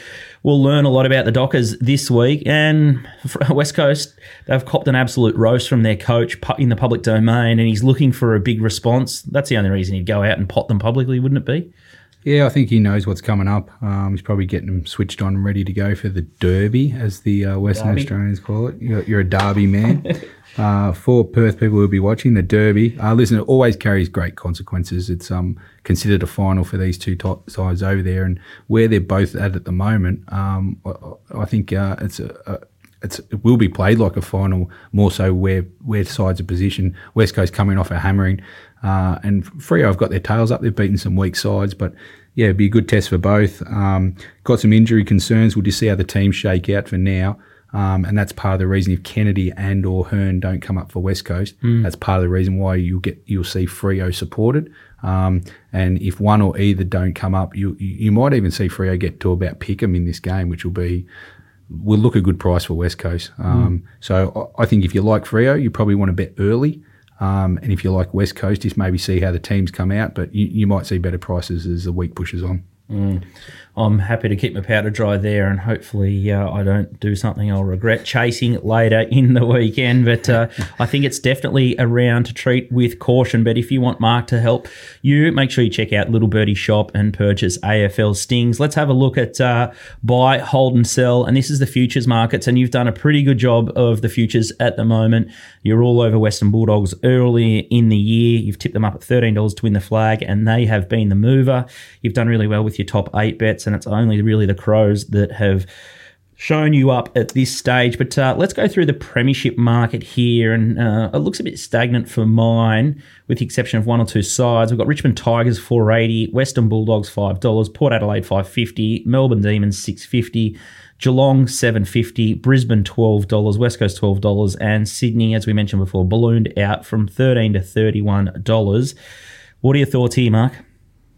We'll learn a lot about the Dockers this week. And [LAUGHS] West Coast, they've copped an absolute roast from their coach in the public domain, and he's looking for a big response. That's the only reason he'd go out and pot them publicly, wouldn't it be? Yeah, I think he knows what's coming up. Um, he's probably getting them switched on and ready to go for the Derby, as the uh, Western derby. Australians call it. You're, you're a Derby man. [LAUGHS] uh, for Perth people who'll be watching, the Derby, uh, listen, it always carries great consequences. It's um, considered a final for these two top sides over there, and where they're both at at the moment, um, I, I, think uh, it's a, a it's, it will be played like a final, more so where where sides are positioned. West Coast coming off a hammering, uh, and Freo have got their tails up. They've beaten some weak sides, but yeah, it'd be a good test for both. Um, got some injury concerns. We'll just see how the teams shake out for now. Um, and that's part of the reason if Kennedy and or Hurn don't come up for West Coast, mm. that's part of the reason why you'll get you'll see Freo supported. Um, and if one or either don't come up, you you might even see Freo get to about pick them in this game, which will be will look a good price for West Coast. Um, mm. So I think if you like Freo, you probably want to bet early. Um, and if you like West Coast, just maybe see how the teams come out, but you, you might see better prices as the week pushes on. Mm. I'm happy to keep my powder dry there, and hopefully uh, I don't do something I'll regret chasing later [LAUGHS] in the weekend. But uh, I think it's definitely a round to treat with caution. But if you want Mark to help you, make sure you check out Little Birdie Shop and purchase AFL Stings. Let's have a look at uh, buy, hold, and sell. And this is the futures markets, and you've done a pretty good job of the futures at the moment. You're all over Western Bulldogs early in the year. You've tipped them up at $13 to win the flag, and they have been the mover. You've done really well with your top eight bets and it's only really the Crows that have shown you up at this stage. But uh, let's go through the premiership market here, and uh, it looks a bit stagnant for mine, with the exception of one or two sides. We've got Richmond Tigers four eighty, Western Bulldogs five dollars, Port Adelaide five fifty, Melbourne Demons six fifty. Geelong seven fifty, Brisbane twelve dollars, West Coast twelve dollars, and Sydney, as we mentioned before, ballooned out from thirteen to thirty one dollars. What are your thoughts here, Mark?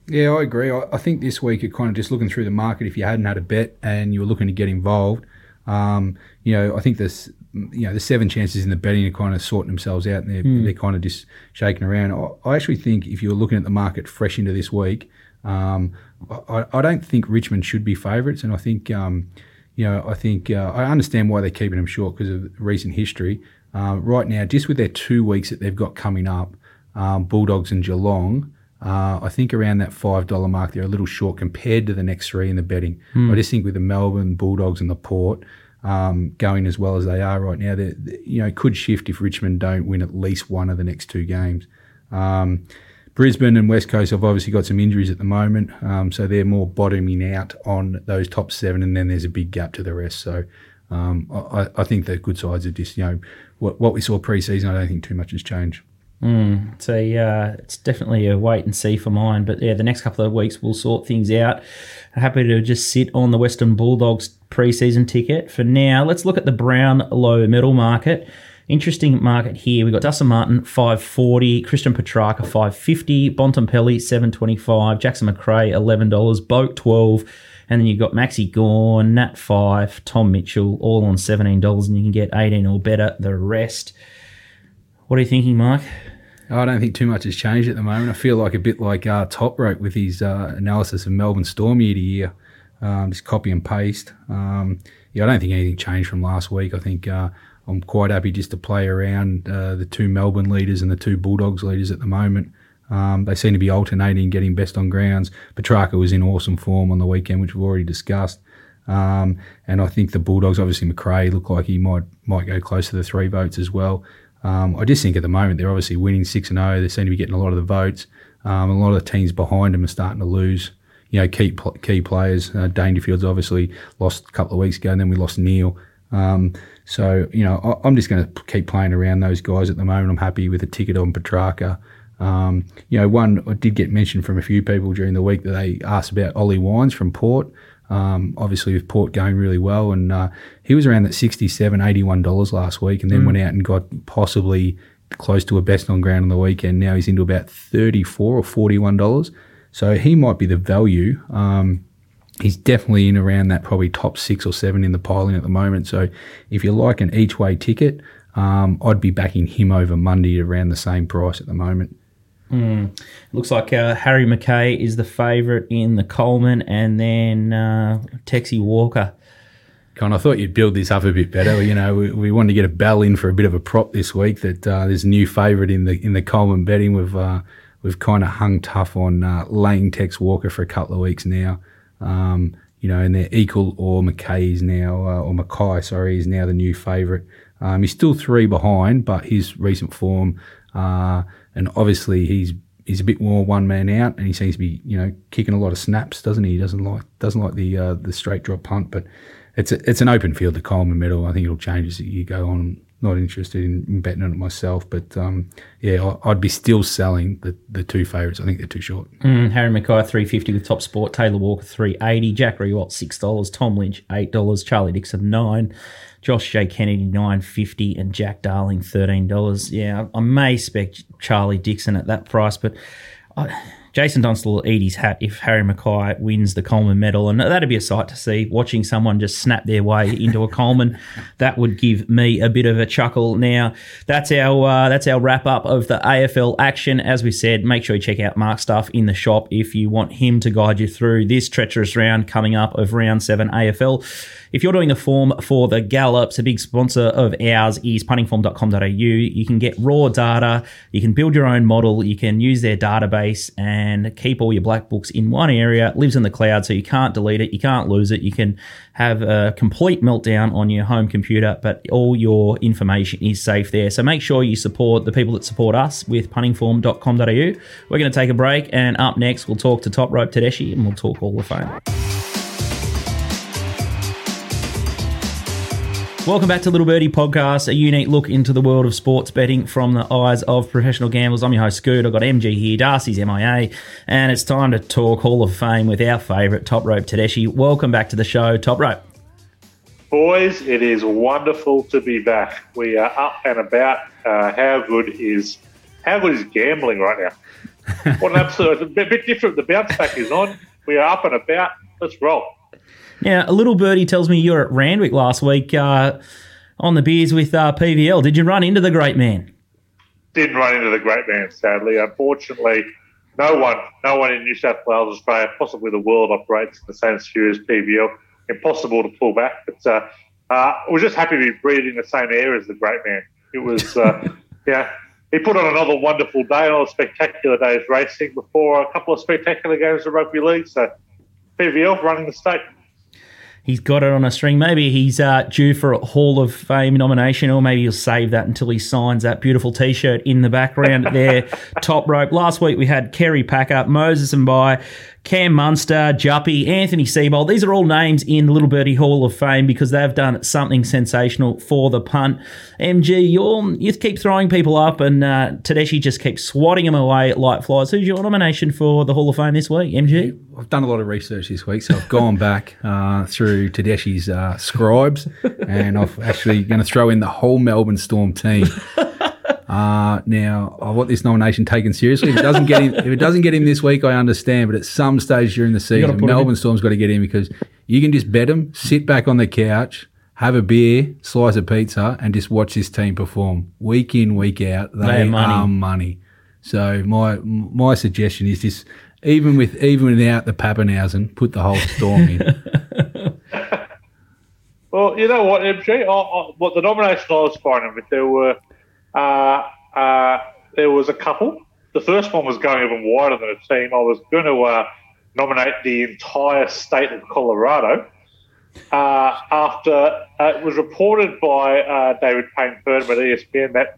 Yeah, I agree. I, I think this week you're kind of just looking through the market. If you hadn't had a bet and you were looking to get involved, um, you know, I think there's you know the seven chances in the betting are kind of sorting themselves out and they're, mm. they're kind of just shaking around. I, I, actually think if you're looking at the market fresh into this week, um, I, I, don't think Richmond should be favourites, and I think um, you know, I think uh, I understand why they're keeping them short because of recent history. Uh, right now, just with their two weeks that they've got coming up, um, Bulldogs and Geelong, uh, I think around that five dollar mark, they're a little short compared to the next three in the betting. Mm. I just think with the Melbourne Bulldogs and the Port um, going as well as they are right now, they you know could shift if Richmond don't win at least one of the next two games. Um, Brisbane and West Coast have obviously got some injuries at the moment, um, so they're more bottoming out on those top seven, and then there's a big gap to the rest. So um, I, I, think the good sides are just you know what, what we saw pre-season. I don't think too much has changed. Mm, it's uh, it's definitely a wait and see for mine, but yeah, the next couple of weeks we'll sort things out. Happy to just sit on the Western Bulldogs preseason ticket for now. Let's look at the Brownlow Medal market. Interesting market here. We've got Dustin Martin, 540, Christian Petracca, 550, Bontempelli, 725, Jackson Macrae, $11, Boat, 12 and then you've got Maxi Gawn, Nat Fyfe, Tom Mitchell, all on $17, and you can get 18 or better the rest. What are you thinking, Mike? I don't think too much has changed at the moment. I feel like a bit like uh, Top Rope with his uh, analysis of Melbourne Storm year to year. Um, just copy and paste. Um, yeah, I don't think anything changed from last week. I think uh, I'm quite happy just to play around uh, the two Melbourne leaders and the two Bulldogs leaders at the moment. Um, they seem to be alternating, getting best on grounds. Petracca was in awesome form on the weekend, which we've already discussed. Um, and I think the Bulldogs, obviously Macrae, look like he might might go close to the three votes as well. Um, I just think at the moment they're obviously winning six and zero. Oh. They seem to be getting a lot of the votes. Um, a lot of the teams behind them are starting to lose. You know, key key players. Uh, Dangerfield's obviously lost a couple of weeks ago, and then we lost Neale. Um, so, you know, I, am just going to keep playing around those guys at the moment. I'm happy with a ticket on Petracca. Um, you know, one I did get mentioned from a few people during the week that they asked about Ollie Wines from Port. Um, obviously, with Port going really well, and uh, he was around that 67 $81 last week, and then mm. went out and got possibly close to a best on ground on the weekend. Now he's into about 34 or $41. So he might be the value. Um, he's definitely in around that probably top six or seven in the piling at the moment. So if you like an each way ticket, um, I'd be backing him over Mundy around the same price at the moment. Mm. Looks like uh, Harry McKay is the favourite in the Coleman, and then uh, Walker. Con, I thought you'd build this up a bit better. You know, we, we wanted to get a bell in for a bit of a prop this week. That uh, there's a new favourite in the in the Coleman betting. We've uh, we've kind of hung tough on uh, laying Tex Walker for a couple of weeks now. Um, you know, and they're equal or McKay is now, uh, or Mackay, sorry, is now the new favourite. Um, he's still three behind, but his recent form, uh, and obviously he's he's a bit more one man out, and he seems to be, you know, kicking a lot of snaps, doesn't he? He doesn't like doesn't like the uh, the straight drop punt, but it's a, it's an open field, the Coleman medal. I think it'll change as you go on not interested in betting on it myself. But um, yeah, I'd be still selling the, the two favourites. I think they're too short. Mm, Harry McKay three fifty with Top Sport. Taylor Walker three eighty. Jack Riewoldt six dollars. Tom Lynch eight dollars. Charlie Dixon nine. Josh J Kennedy nine fifty and Jack Darling thirteen dollars. Yeah, I may spec Charlie Dixon at that price, but. I, Jason Dunstall will eat his hat if Harry McKay wins the Coleman medal, and that'd be a sight to see. Watching someone just snap their way into a Coleman, [LAUGHS] that would give me a bit of a chuckle. Now, that's our uh, that's our wrap up of the AFL action. As we said, make sure you check out Mark's stuff in the shop if you want him to guide you through this treacherous round coming up of round seven AFL. If you're doing the form for the Gallops, a big sponsor of ours is puntingform.com.au. You can get raw data, you can build your own model, you can use their database and keep all your black books in one area. It lives in the cloud, so you can't delete it, you can't lose it. You can have a complete meltdown on your home computer, but all your information is safe there. So make sure you support the people that support us with puntingform.com.au. We're going to take a break, and up next, we'll talk to Top Rope Tedeschi and we'll talk all the fame. Welcome back to Little Birdie Podcast, a unique look into the world of sports betting from the eyes of professional gamblers. I'm your host, Scoot. I've got MG here, Darcy's MIA, and it's time to talk Hall of Fame with our favourite Top Rope Tedeschi. Welcome back to the show, Top Rope. Boys, it is wonderful to be back. We are up and about. Uh, how good is how good is gambling right now? What an [LAUGHS] absolute a bit, bit different. The bounce back is on. We are up and about. Let's roll. Now, a little birdie tells me you were at Randwick last week uh, on the beers with uh, PVL. Did you run into the great man? Didn't run into the great man, sadly. Unfortunately, no one, no one in New South Wales, Australia, possibly the world, operates in the same sphere as PVL. Impossible to pull back. But uh, uh, we're just happy to be breathing the same air as the great man. It was, uh, [LAUGHS] yeah. He put on another wonderful day, another spectacular day's racing before a couple of spectacular games of rugby league. So PVL running the state he's got it on a string. Maybe he's uh, due for a Hall of Fame nomination, or maybe he'll save that until he signs that beautiful T-shirt in the background there. [LAUGHS] Top rope. Last week we had Kerry Packer, Moses Mbye, Cam Munster, Juppy, Anthony Seibold. These are all names in the Little Birdie Hall of Fame because they've done something sensational for the punt. MG, you you keep throwing people up, and uh, Tedeschi just keeps swatting them away like flies. Who's your nomination for the Hall of Fame this week, MG? I've done a lot of research this week, so I've gone [LAUGHS] back uh, through Tedeschi's uh, scribes, and I'm actually going to throw in the whole Melbourne Storm team. [LAUGHS] Uh, now, I want this nomination taken seriously. If it doesn't get him, if it doesn't get him this week, I understand. But at some stage during the season, Melbourne Storm's got to get in because you can just bet him, sit back on the couch, have a beer, slice a pizza, and just watch this team perform week in, week out. They, they money. are money. So my my suggestion is just even with even without the Papenhuyzen, put the whole Storm in. [LAUGHS] well, you know what, MG, I, I, what the nomination I was finding with there were uh, uh, there was a couple. The first one was going even wider than a team. I was going to uh, nominate the entire state of Colorado. Uh, after it was reported by David Payne Purdum at ESPN that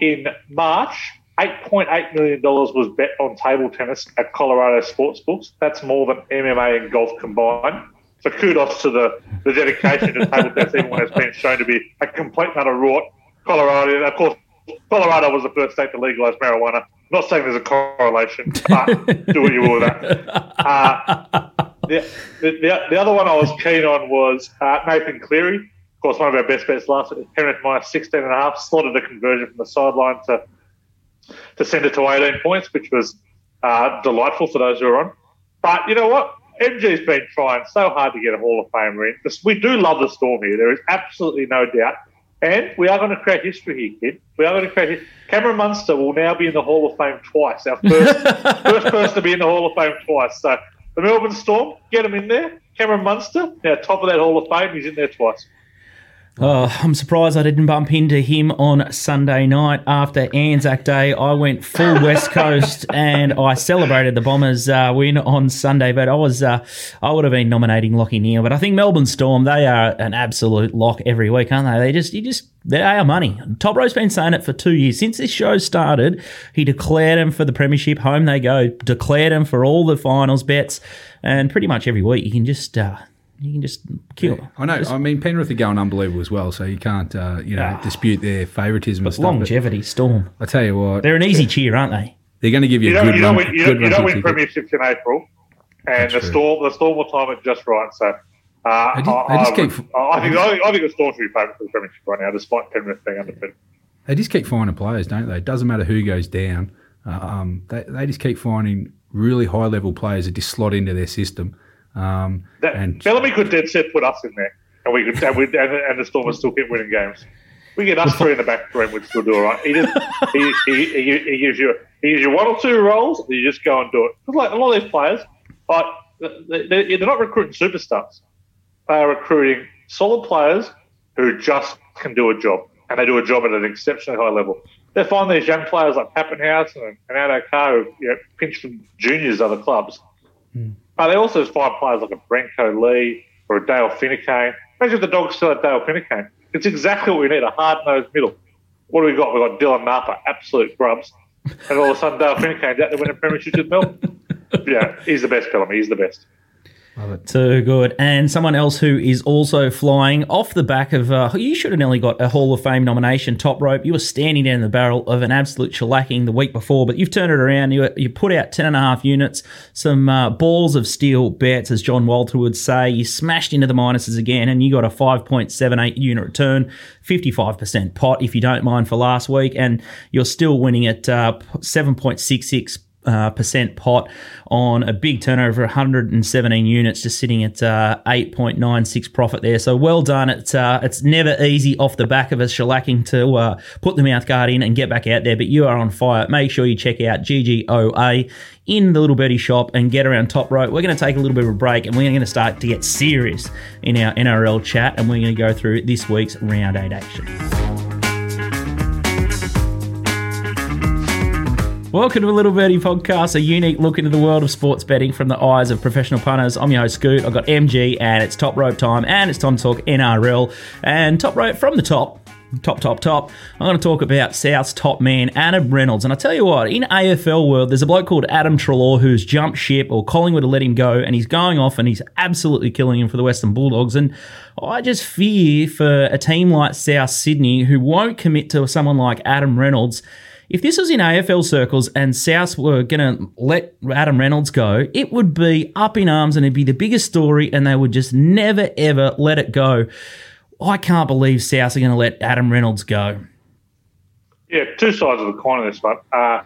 in March, $8.8 million was bet on table tennis at Colorado sports books. That's more than MMA and golf combined. So kudos to the, the dedication to table tennis, even when it's been shown to be a complete utter rot. Colorado, of course, Colorado was the first state to legalize marijuana. Not saying there's a correlation, but do what you will with that. [LAUGHS] Uh, the, the, the, other one I was keen on was uh, Nathan Cleary. Of course, one of our best bets last week, Penrith minus 16 and a half, slotted a conversion from the sideline to to send it to 18 points, which was uh, delightful for those who are on. But you know what? MG's been trying so hard to get a Hall of Famer in. We do love the Storm here. There is absolutely no doubt. And we are going to create history here, kid. We are going to create history. Cameron Munster will now be in the Hall of Fame twice. Our first, [LAUGHS] first person to be in the Hall of Fame twice. So the Melbourne Storm, get him in there. Cameron Munster, now top of that Hall of Fame, he's in there twice. Oh, I'm surprised I didn't bump into him on Sunday night after Anzac Day. I went full [LAUGHS] West Coast and I celebrated the Bombers' uh, win on Sunday. But I was, uh, I would have been nominating Lachie Neale. But I think Melbourne Storm, they are an absolute lock every week, aren't they? They just, you just, they are money. Top Row's been saying it for two years since this show started. He declared them for the premiership. Home they go. Declared them for all the finals bets, and pretty much every week you can just. Uh, you can just kill. Yeah, I know. Just, I mean, Penrith are going unbelievable as well, so you can't, uh, you know, dispute their favouritism and stuff. Longevity, but Storm. I tell you what, they're an easy cheer, aren't they? They're going to give you, you a good you run. Win, you, good you don't win premierships in April, and That's the true. Storm, the Storm will time it just right. So. Uh, they just, I, just I, keep, I, think, I, think, I think the Storm should be favourite for the premiership right now, despite Penrith being undefeated. They just keep finding players, don't they? It doesn't matter who goes down. Uh, um, they, they just keep finding really high level players that just slot into their system. Um, that, and Bellamy could dead set put us in there, and we could and, we, and, and the Stormers still keep winning games. We get us three in the back three, and we'd still do all right. He just he, he, he, he, gives you he gives you one or two roles, and you just go and do it. Because like a lot of these players, like they're not recruiting superstars. They are recruiting solid players who just can do a job, and they do a job at an exceptionally high level. They find these young players like Papenhuyzen and, and Addo Carr who you know, pinch from juniors other clubs. Mm. But they also find players like a Brenko Lee or a Dale Finucane. Imagine if the Dogs still had Dale Finucane. It's exactly what we need, a hard-nosed middle. What do we got? We've got Dylan Napa, absolute grubs. And all of a sudden Dale Finucane's out there winning premierships with Melbourne. [LAUGHS] yeah, he's the best, Bellamy. He's the best. Too good. And someone else who is also flying off the back of, uh, you should have nearly got a Hall of Fame nomination, top rope. You were standing down the barrel of an absolute shellacking the week before, but you've turned it around. You, you put out 10.5 units, some uh, balls of steel bets, as John Walter would say. You smashed into the minuses again, and you got a 5.78 unit return, 55% pot, if you don't mind, for last week. And you're still winning at uh, 7.66 uh, percent pot on a big turnover, 117 units, just sitting at uh, 8.96 profit there. So well done. It's uh, it's never easy off the back of a shellacking to uh, put the mouth guard in and get back out there, but you are on fire. Make sure you check out GGOA in the Little Birdie shop and get around top rope. We're going to take a little bit of a break and we're going to start to get serious in our NRL chat and we're going to go through this week's round eight action. Welcome to a Little Birdie podcast, a unique look into the world of sports betting from the eyes of professional punters. I'm your host, Scoot. I've got MG, and it's top rope time, and it's time to talk NRL. And top rope from the top, top, top, top. I'm going to talk about South's top man, Adam Reynolds. And I tell you what, in AFL world, there's a bloke called Adam Treloar who's jumped ship, or Collingwood to let him go, and he's going off and he's absolutely killing him for the Western Bulldogs. And I just fear for a team like South Sydney who won't commit to someone like Adam Reynolds if this was in AFL circles and South were going to let Adam Reynolds go, it would be up in arms and it'd be the biggest story, and they would just never ever let it go. I can't believe South are going to let Adam Reynolds go. Yeah, two sides of the coin of this one. Uh,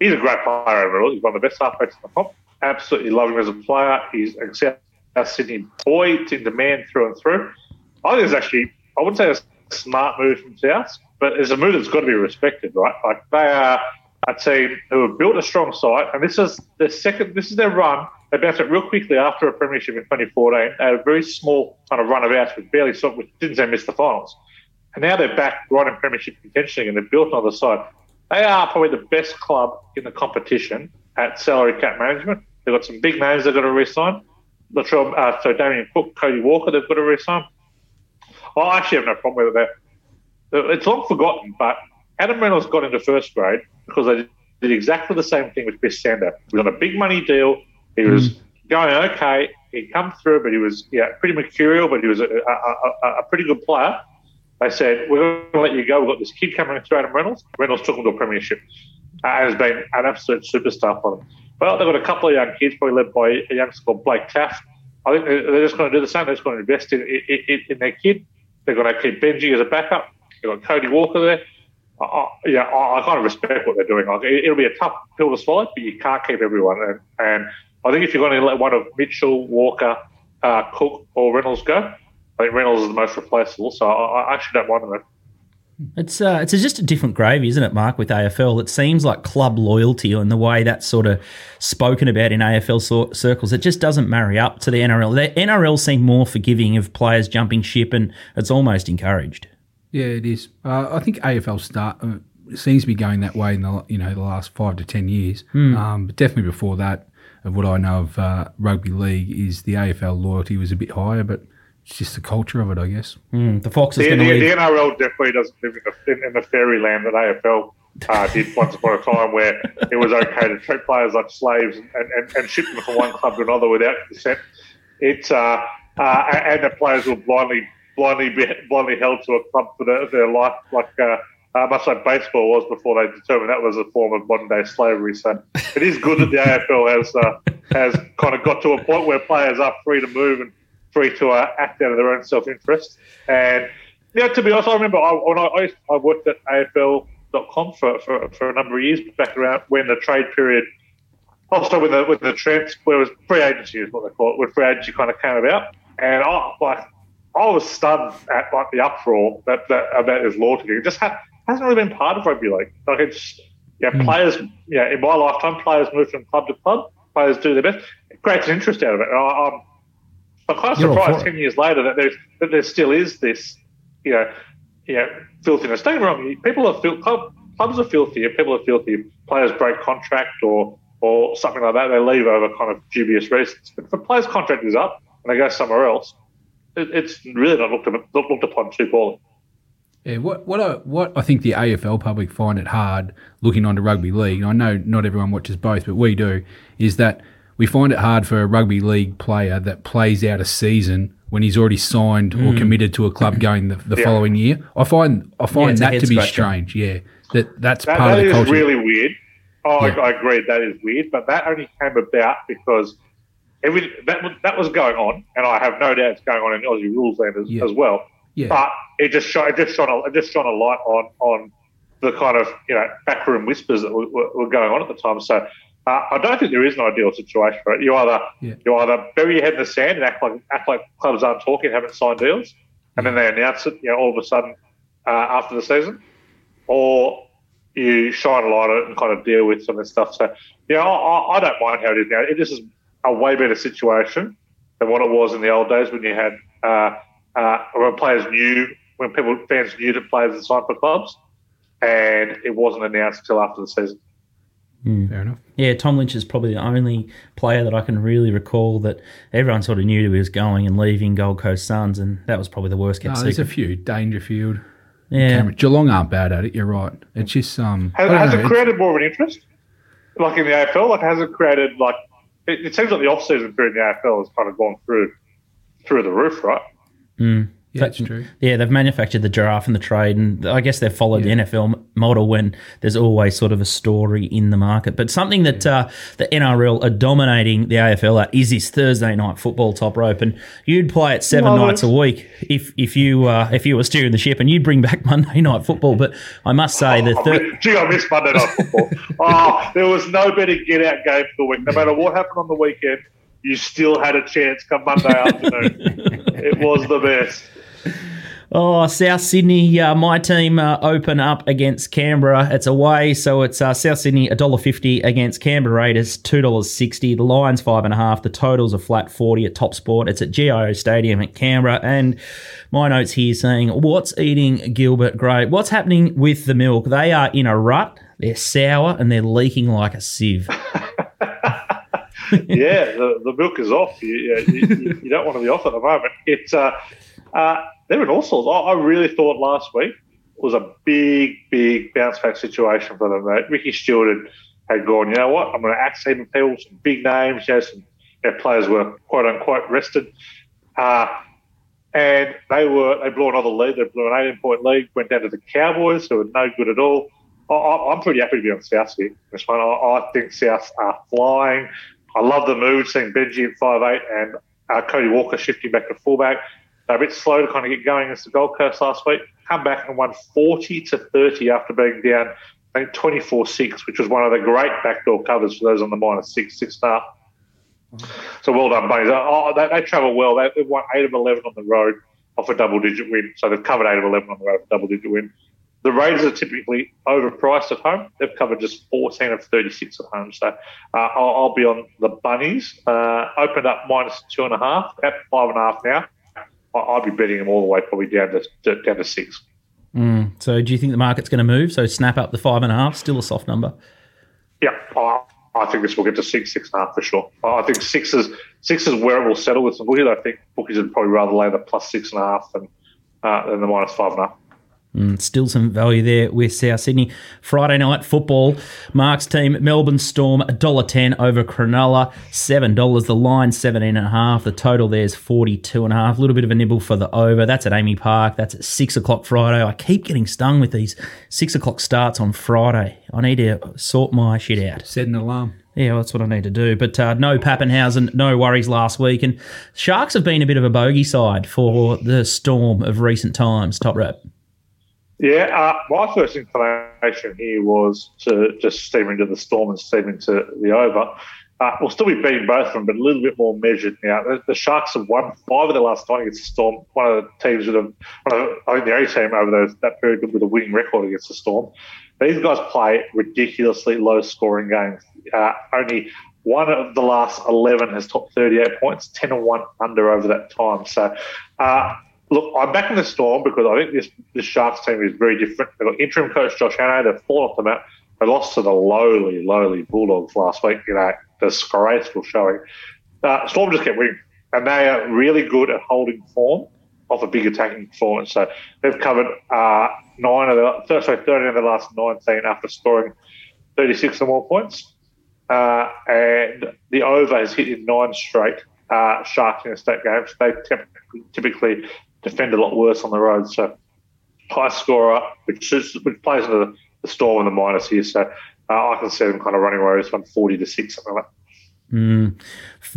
he's a great player overall. He's one of the best halfbacks in the comp. Absolutely love him as a player. He's a South Sydney boy. It's in demand through and through. I think it's actually, I wouldn't say a smart move from South but it's a move that's got to be respected, right? Like they are a team who have built a strong side, and this is their second. This is their run. They bounced it real quickly after a premiership in 2014. They had a very small kind of run of outs with barely which didn't say miss the finals. And now they're back right in premiership contention and they've built on the side. They are probably the best club in the competition at salary cap management. They've got some big names they've got to re-sign. Latrell, uh, so Damien Cook, Cody Walker, they've got to re-sign. I actually have no problem with that it's long forgotten, but Adam Reynolds got into first grade because they did exactly the same thing with Chris Sandow. He was on a big money deal. He was mm. going okay. He'd come through, but he was yeah pretty mercurial, but he was a, a, a, a pretty good player. They said, we're going to let you go. We've got this kid coming through, Adam Reynolds. Reynolds took him to a premiership uh, and has been an absolute superstar for them. Well, they've got a couple of young kids, probably led by a youngster called Blake Taaffe. I think they're just going to do the same. They're just going to invest in, in, in their kid. They're going to keep Benji as a backup. You've got Cody Walker there. I, yeah, I, I, kind of respect what they're doing. Like, it, will be a tough pill to swallow, but you can't keep everyone. And, and I think if you're going to let one of Mitchell, Walker, uh, Cook, or Reynolds go, I think Reynolds is the most replaceable. So I, I actually don't mind them. It's uh, it's just a different gravy, isn't it, Mark? With AFL, it seems like club loyalty and the way that's sort of spoken about in AFL so- circles. It just doesn't marry up to the NRL. The NRL seem more forgiving of players jumping ship, and it's almost encouraged. Yeah, it is. Uh, I think AFL start uh, seems to be going that way in the you know the last five to ten years. Mm. Um, but definitely before that, of what I know of uh, rugby league, is the AFL loyalty was a bit higher, but it's just the culture of it, I guess. Mm, the Fox is the, going to the, the, NRL definitely doesn't live in the, in the fairyland that AFL uh, did once upon a time, where it was okay to treat players like slaves and, and, and ship them from one club to another without consent. It's uh, uh, and the players will blindly blindly blindly held to a club for their, their life, like uh, uh, much like baseball was before they determined that was a form of modern day slavery. So it is good that the AFL has uh, has kind of got to a point where players are free to move and free to uh, act out of their own self interest. And yeah, to be honest, I remember I, when I, I worked at AFL.com for, for, for a number of years back around when the trade period. Also, when the when the transfer it was free agency is what they call it, when free agency kind of came about, and I like I was stunned at like the uproar that, that about his loyalty. It just ha- hasn't really been part of rugby league. Like it's yeah, mm. players. Yeah, in my lifetime, players move from club to club. Players do their best. It creates an interest out of it. And I, am I'm kind of You're surprised ten years later that there's that there still is this, you know, you know, filthiness. Don't get me wrong. People are fil- club, clubs are filthy. People are filthy. Players break contract or or something like that. They leave over kind of dubious reasons. But if a player's contract is up and they go somewhere else, it's really not looked, not looked upon too poorly. Yeah, what what I, what I think the AFL public find it hard looking onto rugby league. And I know not everyone watches both, but we do. Is that we find it hard for a rugby league player that plays out a season when he's already signed or mm. committed to a club [CLEARS THROAT] going the, the Yeah. following year. I find I find it's a that to be scratcher. strange. Yeah, that that's That, part that of the is culture. really weird. Oh, Yeah. I, I agree. That is weird, but that only came about because every that was- that was going on, and I have no doubt it's going on in Aussie rules land as, Yeah. as well. yeah, But it just shone, it just shone a, it just shone a light on on the kind of you know backroom whispers that were, were, going on at the time. So uh, I don't think there is an ideal situation for it. You either Yeah. you either bury your head in the sand and act like act like clubs aren't talking, haven't signed deals, and then they announce it, you know, all of a sudden uh, after the season, or you shine a light on it and kind of deal with some of the stuff. So yeah, I, I- I don't mind how it is now. It just is a way better situation than what it was in the old days when you had uh, uh, when players knew when people fans knew that players had signed for clubs, and it wasn't announced until after the season. fair enough. Yeah, Tom Lynch is probably the only player that I can really recall that everyone sort of knew he was going and leaving Gold Coast Suns, and that was probably the worst No, kept there's a few Dangerfield. yeah, Cameron. Geelong aren't bad at it. You're right. It's just um. Has, has know, it created more of an interest, like in the AFL? Like has it created like it, it seems like the off season period in the AFL has kind of gone through through the roof, right? Hmm. Yeah, it's true. Yeah, they've manufactured the giraffe and the trade, and I guess they've followed the NFL model when there's always sort of a story in the market. But something that uh, the NRL are dominating the AFL at is this Thursday night football top rope, and you'd play it seven Love nights it. a week if if you uh, if you were steering the ship, and you'd bring back [LAUGHS] Monday night football. But I must say the Oh, thir- gee, I miss Monday night football. [LAUGHS] oh, there was no better get out game for the week. No matter what happened on the weekend, you still had a chance come Monday afternoon. [LAUGHS] it was the best. Oh, South Sydney, uh, my team uh, open up against Canberra. It's away, so it's uh, South Sydney $1.50 against Canberra Raiders $2.60. The Lions five and a half. The totals are flat 40 at Top Sport. It's at GIO Stadium at Canberra. And my notes here saying, what's eating Gilbert Grape? What's happening with the milk? They are in a rut. They're sour and they're leaking like a sieve. [LAUGHS] [LAUGHS] yeah, the, the milk is off. You, you, you, you don't want to be off at the moment. It's uh, uh, they're in all sorts. I, I really thought last week was a big, big bounce back situation for them. Mate. Ricky Stuart had, had gone. You know what? I'm going to axe even people some big names. You know, some you know, players were quote unquote rested. Uh, and they were they blew another lead. They blew an 18 point lead. Went down to the Cowboys, who were no good at all. I, I'm pretty happy to be on South here. This one, I, I think South are flying. I love the move, seeing Benji at five eight and uh, Cody Walker shifting back to fullback. They're a bit slow to kind of get going against the Gold Coast last week. Come back and won 40 to 30 after being down, I think 24 6, which was one of the great backdoor covers for those on the minus six six half. So well done, Bunnies. Oh, they, they travel well. They, won 8 of 11 on the road off a double digit win. So they've covered 8 of 11 on the road, double digit win. The Raiders are typically overpriced at home. They've covered just 14 of 36 at home. So uh, I'll, I'll be on the Bunnies. Uh, opened up minus two and a half, at five and a half now. I- I'll be betting them all the way, probably down to, to down to six. So do you think the market's going to move? So snap up the five and a half, still a soft number. Yeah, I, I think this will get to six, six and a half for sure. I think six is six is where it will settle with some bookies. I think bookies would probably rather lay the plus six and a half than uh, than the minus five and a half. Still some value there with South Sydney. Friday night football. Mark's team, Melbourne Storm, $1.10 over Cronulla, $7. The line, 17.5. The total there's 42.5. A little bit of a nibble for the over. That's at AAMI Park. That's at 6 o'clock Friday. I keep getting stung with these 6 o'clock starts on Friday. I need to sort my shit out. Set an alarm. Yeah, well, that's what I need to do. But uh, no Papenhuyzen, no worries last week. And Sharks have been a bit of a bogey side for the Storm of recent times. Top rep. Yeah, uh, my first inclination here was to just steam into the storm and steam into the over. Uh, we'll still be beating both of them, but a little bit more measured now. The, the Sharks have won five of their last nine against the Storm. One of the teams that have, the, I think the only team over those, that period with a winning record against the Storm. These guys play ridiculously low scoring games. Uh, only one of the last 11 has topped 38 points, 10 and 1 under over that time. So, uh, look, I'm back in the Storm because I think this, this Sharks team is very different. They've got interim coach Josh Hannay. They've fallen off the map. They lost to the lowly, lowly Bulldogs last week. You know, disgraceful showing. Uh, Storm just kept winning, and they are really good at holding form off a big attacking performance. So they've covered uh, nine of the first sorry, 13 of the last 19 after scoring 36 or more points. uh, and the over has hit in nine straight uh, Sharks in a state games. They typically defend a lot worse on the road. So high scorer, which, is, which plays into the, storm and the minus here. So uh, I can see them kind of running away with one forty to six, something like that. Mm.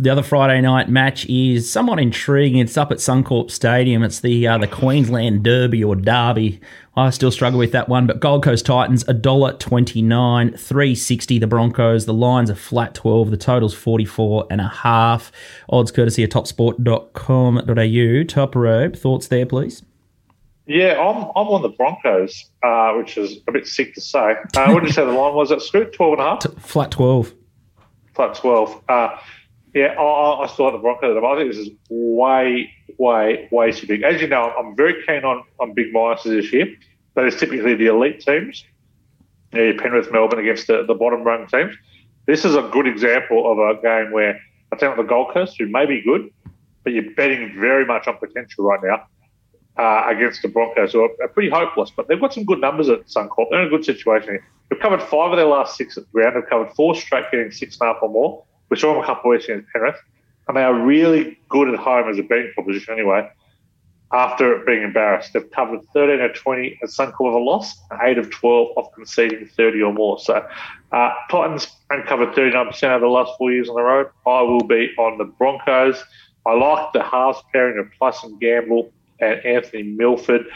The other Friday night match is somewhat intriguing. It's up at Suncorp Stadium. It's the uh, the Queensland Derby or Derby. I still struggle with that one, but Gold Coast Titans a dollar twenty nine, three sixty. The Broncos. The lines are flat twelve. The total's forty four and a half. Odds courtesy of topsport.com.au. Top rope thoughts there, please. Yeah, I'm, I'm on the Broncos, uh, which is a bit sick to say. Uh, what did you say the line was? At Scoot, 12 and a half? T- flat 12 flat 12. Uh, yeah, I, I still like the Broncos. I think this is way, way, way too big. As you know, I'm very keen on, on big minuses this year. That is typically the elite teams. Yeah, Penrith, Melbourne against the, the bottom rung teams. This is a good example of a game where I think the Gold Coast, who may be good, but you're betting very much on potential right now uh, against the Broncos, who are, pretty hopeless. But they've got some good numbers at Suncorp. They're in a good situation. They've covered five of their last six at the ground. They've covered four straight, getting six and a half or more. We saw them a couple of weeks against Penrith. And they are really good at home as a betting proposition anyway. After being embarrassed, they've covered 13 of 20 at Suncorp of a loss, 8 of 12 off conceding 30 or more. So uh, Titans uncovered 39% over the last four years on the road. I will be on the Broncos. I like the halves pairing of Plus and Gamble and Anthony Milford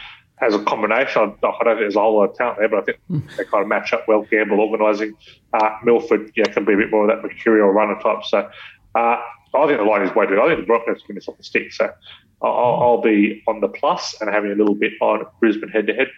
as a combination. I, don't think there's a whole lot of talent there, but I think mm. they kind of match up well. Gamble organising. Uh, Milford yeah, can be a bit more of that mercurial runner type. So uh, I think the line is way too. I think the Broncos can miss off the stick. So I'll, I'll, be on the plus and having a little bit on Brisbane head to head.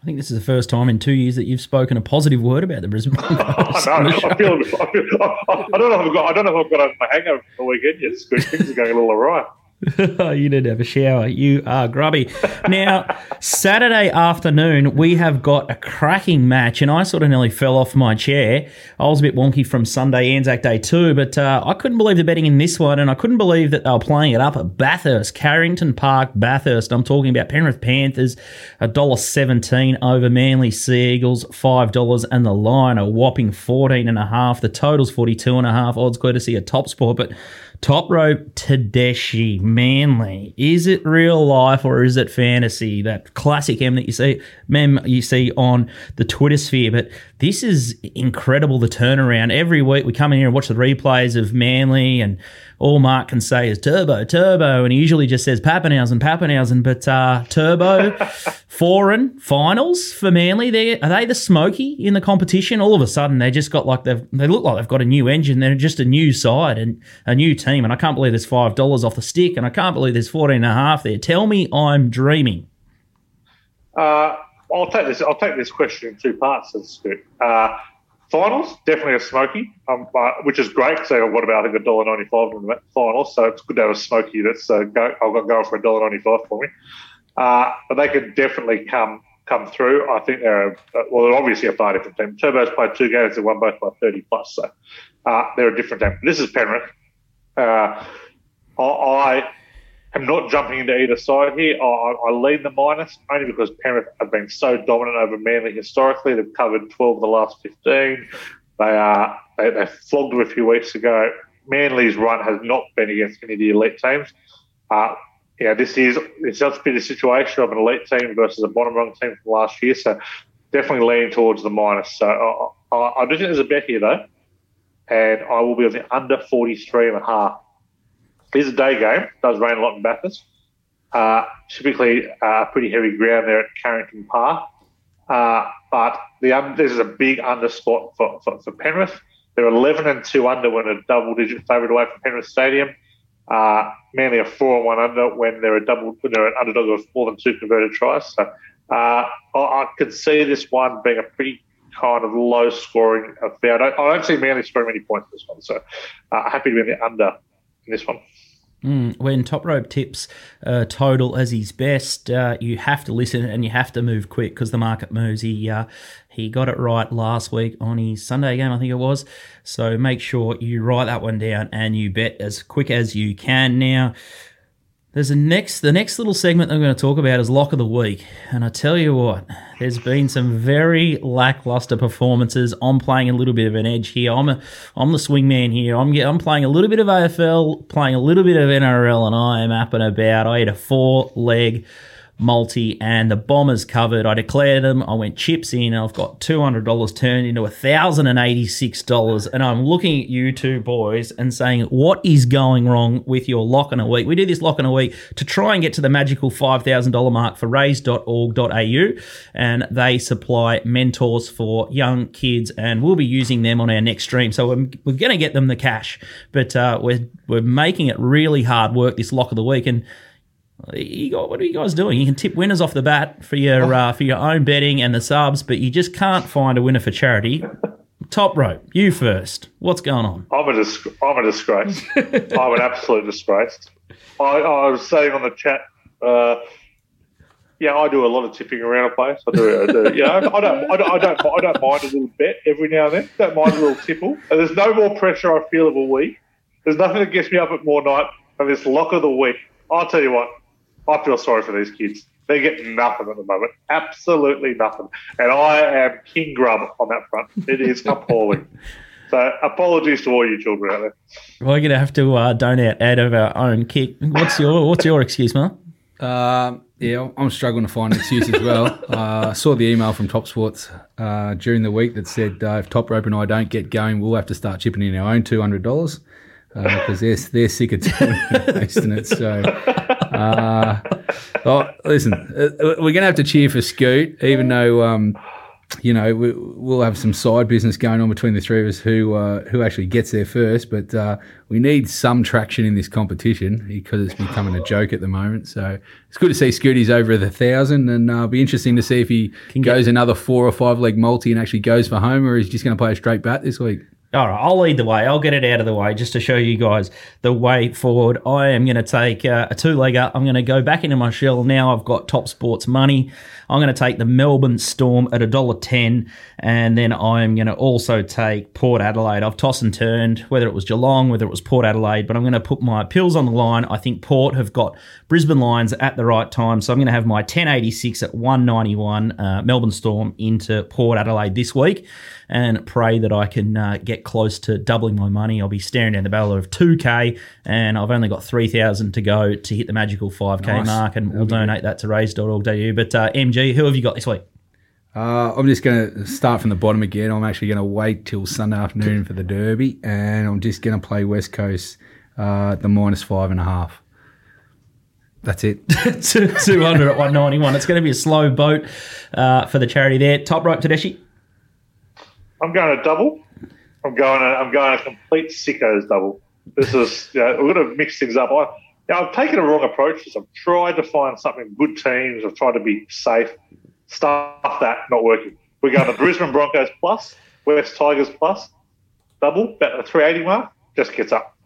I think this is the first time in two years that you've spoken a positive word about the Brisbane [LAUGHS] Broncos. I, know, I, feel, I, feel, I, I, don't know if I've got I don't know if I've got my hangover for the weekend yet. Things are going a little awry. [LAUGHS] you didn't have a shower. You are grubby. Now, Saturday afternoon, we have got a cracking match, and I sort of nearly fell off my chair. I was a bit wonky from Sunday Anzac Day too, but uh, I couldn't believe the betting in this one, and I couldn't believe that they were playing it up at Bathurst, Carrington Park, Bathurst. I'm talking about Penrith Panthers, $1.17 over Manly Sea Eagles, $5, and the line a whopping 14 and a half. The total's 42 and a half. Odds to see a top sport, but Top rope Tedeschi, Manly. Is it real life or is it fantasy? That classic M that you see, mem you see on the Twitter sphere. But this is incredible. The turnaround every week we come in here and watch the replays of Manly and all Mark can say is turbo, turbo, and he usually just says Papenhuyzen, Papenhuyzen. But uh, turbo, [LAUGHS] foreign finals for Manly. They are they the smoky in the competition? All of a sudden, they just got like they've they look like they've got a new engine. They're just a new side and a new team. And I can't believe there's five dollars off the stick, and I can't believe there's fourteen and a half there. Tell me I'm dreaming. Uh, I'll take this. I'll take this question in two parts. That's good. Uh, finals, definitely a smoky, um, uh, which is great because they've about a dollar ninety five in the finals, so it's good to have a smoky that's uh, go. I've got going for a dollar ninety five for me, uh, but they could definitely come come through. I think they're a, well, they're obviously a far different team. Turbo's played two games; they won both by thirty plus, so uh, they're a different team. This is Penrith. Uh, I am not jumping into either side here. I, I, the minus only because Penrith have been so dominant over Manly historically. They've covered 12 of the last 15. They are they, they flogged them a few weeks ago. Manly's run has not been against any of the elite teams. Uh, yeah, this is it's just been a situation of an elite team versus a bottom rung team from last year. So definitely leaning towards the minus. So I, I, I do think there's a bet here though, and I will be on the under 43 and a half. It is a day game. It does rain a lot in Bathurst. Uh, typically, uh, pretty heavy ground there at Carrington Park. Uh, but the um, this is a big under spot for, for, for, Penrith. They're 11 and 2 under when a double digit favourite away from Penrith Stadium. Uh, Manly a 4 and 1 under when they're a double when they're an underdog of more than two converted tries. So uh, I, I could see this one being a pretty kind of low scoring affair. I don't, I don't see Manly scoring many points in this one. So uh, happy to be in the under in this one. Mm, when Top Rope tips uh, total as his best, uh, you have to listen and you have to move quick because the market moves. He uh, he got it right last week on his Sunday game, I think it was. So make sure you write that one down and you bet as quick as you can. Now, There's a next the next little segment I'm going to talk about is lock of the week, and I tell you what, there's been some very lackluster performances. I'm playing a little bit of an edge here. I'm a, I'm the swingman here. I'm I'm playing a little bit of AFL, playing a little bit of NRL, and I am up and about. I had a four leg multi, and the Bombers covered. I declared them. I went chips in. I've got two hundred dollars turned into thousand and I'm looking at you two boys and saying, "What is going wrong with your lock in a week?" We do this lock in a week to try and get to the magical five thousand dollar mark for raise.org.au, and they supply mentors for young kids, and we'll be using them on our next stream. So we're, we're going to get them the cash, but uh, we're we're making it really hard work this lock of the week and. You got, what are you guys doing? You can tip winners off the bat for your uh, for your own betting and the subs, but you just can't find a winner for charity. Top rope, you first. What's going on? I'm a dis- I'm a disgrace. [LAUGHS] I'm an absolute disgrace. I, I was saying on the chat, uh, yeah, I do a lot of tipping around a place. I do, I do you know, I don't, I don't, I don't, I don't mind a little bet every now and then. Don't mind a little tipple. And there's no more pressure I feel of a week. There's nothing that gets me up at more night than this lock of the week. I'll tell you what, I feel sorry for these kids. They get nothing at the moment. Absolutely nothing. And I am king grub on that front. It is [LAUGHS] appalling. So apologies to all you children out there. We're going to have to uh, donate out of our own kick. What's your What's your excuse, Mark? Um, yeah, I'm struggling to find an excuse as well. [LAUGHS] Uh, I saw the email from Top Sports uh, during the week that said uh, if Top Rope and I don't get going, we'll have to start chipping in our own two hundred dollars because they're they're sick of [LAUGHS] wasting it. So, uh, oh, listen, uh, we're gonna have to cheer for Scoot, even though um, you know we, we'll have some side business going on between the three of us who uh, who actually gets there first. But uh, we need some traction in this competition because it's becoming a joke at the moment. So it's good to see Scooty's over the thousand, and uh, it'll be interesting to see if he goes another four or five leg multi and actually goes for home, or he's just going to play a straight bat this week. All right, I'll lead the way. I'll get it out of the way just to show you guys the way forward. I am going to take uh, a two legger. I'm going to go back into my shell. Now I've got top sports money. I'm going to take the Melbourne Storm at $1.10. And then I'm going to also take Port Adelaide. I've tossed and turned, whether it was Geelong, whether it was Port Adelaide, but I'm going to put my pills on the line. I think Port have got Brisbane Lions at the right time. So I'm going to have my 1086 at 191 uh, Melbourne Storm into Port Adelaide this week and pray that I can uh, get close to doubling my money. I'll be staring down the barrel of 2K, and I've only got 3,000 to go to hit the magical 5K Nice. mark, and we'll donate that to raise.org.au. But uh, MG, who have you got this week? Uh, I'm just going to start from the bottom again. I'm actually going to wait till Sunday afternoon for the Derby, and I'm just going to play West Coast uh, the minus five and a half. That's it. [LAUGHS] 200 at 191. It's going to be a slow boat uh, for the charity there. Top rope, Tedeschi. I'm going to double. I'm going to I'm going a complete sickos double. This is you know, we're going to mix things up. I, know, I've taken a wrong approach. I've tried to find something good teams. I've tried to be safe. Stuff that not working. We're going to Brisbane Broncos plus, Wests Tigers plus, double about the 380 mark. Just gets up.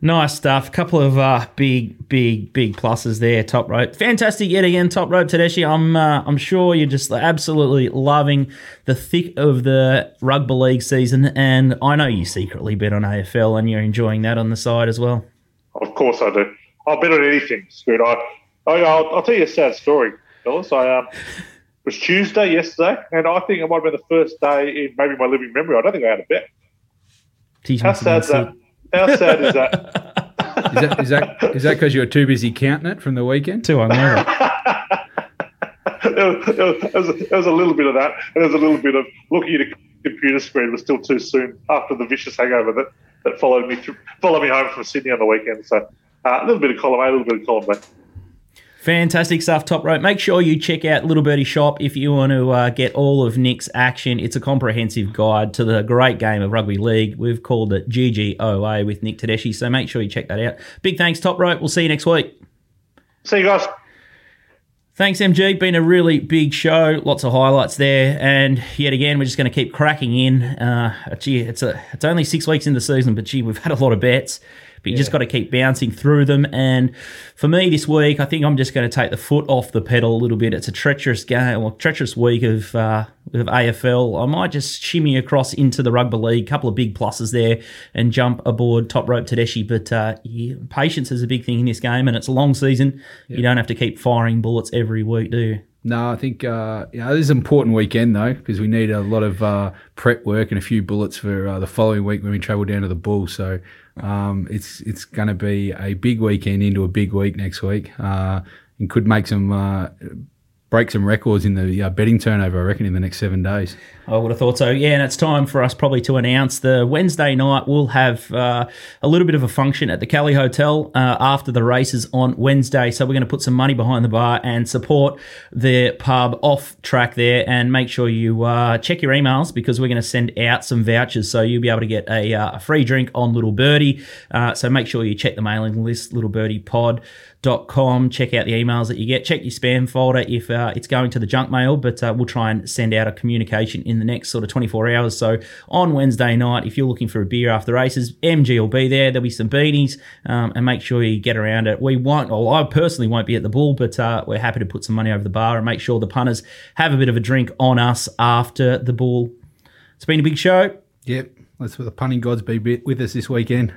Nice stuff. Couple of uh, big, big, big pluses there. Top rope, fantastic yet again. Top rope, Tedeschi. I'm, uh, I'm sure you're just absolutely loving the thick of the rugby league season, and I know you secretly bet on AFL, and you're enjoying that on the side as well. Of course I do. I'll bet on anything, Scoot. I, I, I'll, I'll tell you a sad story, fellas. I um, it was Tuesday yesterday, and I think it might have been the first day in maybe my living memory. I don't think I had a bet. Teach How sad is that? How [LAUGHS] sad is that? Is that is that is that because you were too busy counting it from the weekend? Too hungover. [LAUGHS] there, was, there, was, there was- there was a little bit of that, and there was a little bit of looking at a computer screen was still too soon after the vicious hangover that, that followed me through, followed me home from Sydney on the weekend. So uh, a little bit of column A, a little bit of column B. Fantastic stuff, Top Rope. Make sure you check out Little Birdie Shop if you want to uh, get all of Nick's action. It's a comprehensive guide to the great game of rugby league. We've called it GGOA with Nick Tedeschi, so make sure you check that out. Big thanks, Top Rope. We'll see you next week. See you guys. Thanks, MG. Been a really big show. Lots of highlights there, and yet again, we're just going to keep cracking in. Uh, gee, it's a it's only six weeks in the season, but gee, we've had a lot of bets. But you just got to keep bouncing through them. And for me this week, I think I'm just going to take the foot off the pedal a little bit. It's a treacherous game, or treacherous week of uh, of AFL. I might just shimmy across into the rugby league. Couple of big pluses there, and jump aboard top rope Tedeschi. But uh, yeah, patience is a big thing in this game, and it's a long season. You don't have to keep firing bullets every week, do you? No, I think uh, you know, this is an important weekend though because we need a lot of uh, prep work and a few bullets for uh, the following week when we travel down to the Bool. So um, it's it's going to be a big weekend into a big week next week, uh, and could make some uh, break some records in the uh, betting turnover. I reckon in the next seven days. I would have thought so. Yeah, and it's time for us probably to announce the Wednesday night. We'll have uh, a little bit of a function at the Kelly Hotel uh, after the races on Wednesday. So we're going to put some money behind the bar and support the pub off track there. And make sure you uh, check your emails because we're going to send out some vouchers. So you'll be able to get a, uh, a free drink on Little Birdie. Uh, so make sure you check the mailing list, Little Birdie Pod. Com. Check out the emails that you get. Check your spam folder if uh, it's going to the junk mail, but uh, we'll try and send out a communication in the next sort of 24 hours. So on Wednesday night, if you're looking for a beer after races, MG will be there. There'll be some beanies, um, and make sure you get around it. We won't, well, I personally won't be at the Bool, but uh, we're happy to put some money over the bar and make sure the punters have a bit of a drink on us after the Bool. It's been a big show. Yep, let's the punning gods be with us this weekend.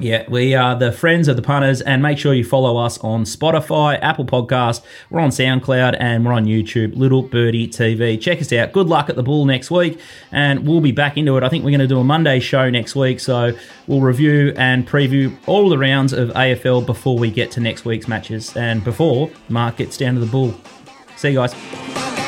Yeah, we are the friends of the punters, and make sure you follow us on Spotify, Apple Podcast. We're on SoundCloud, and we're on YouTube, Little Birdie TV. Check us out. Good luck at the Bool next week, and we'll be back into it. I think we're going to do a Monday show next week, so we'll review and preview all the rounds of AFL before we get to next week's matches, and before Mark gets down to the Bool. See you guys.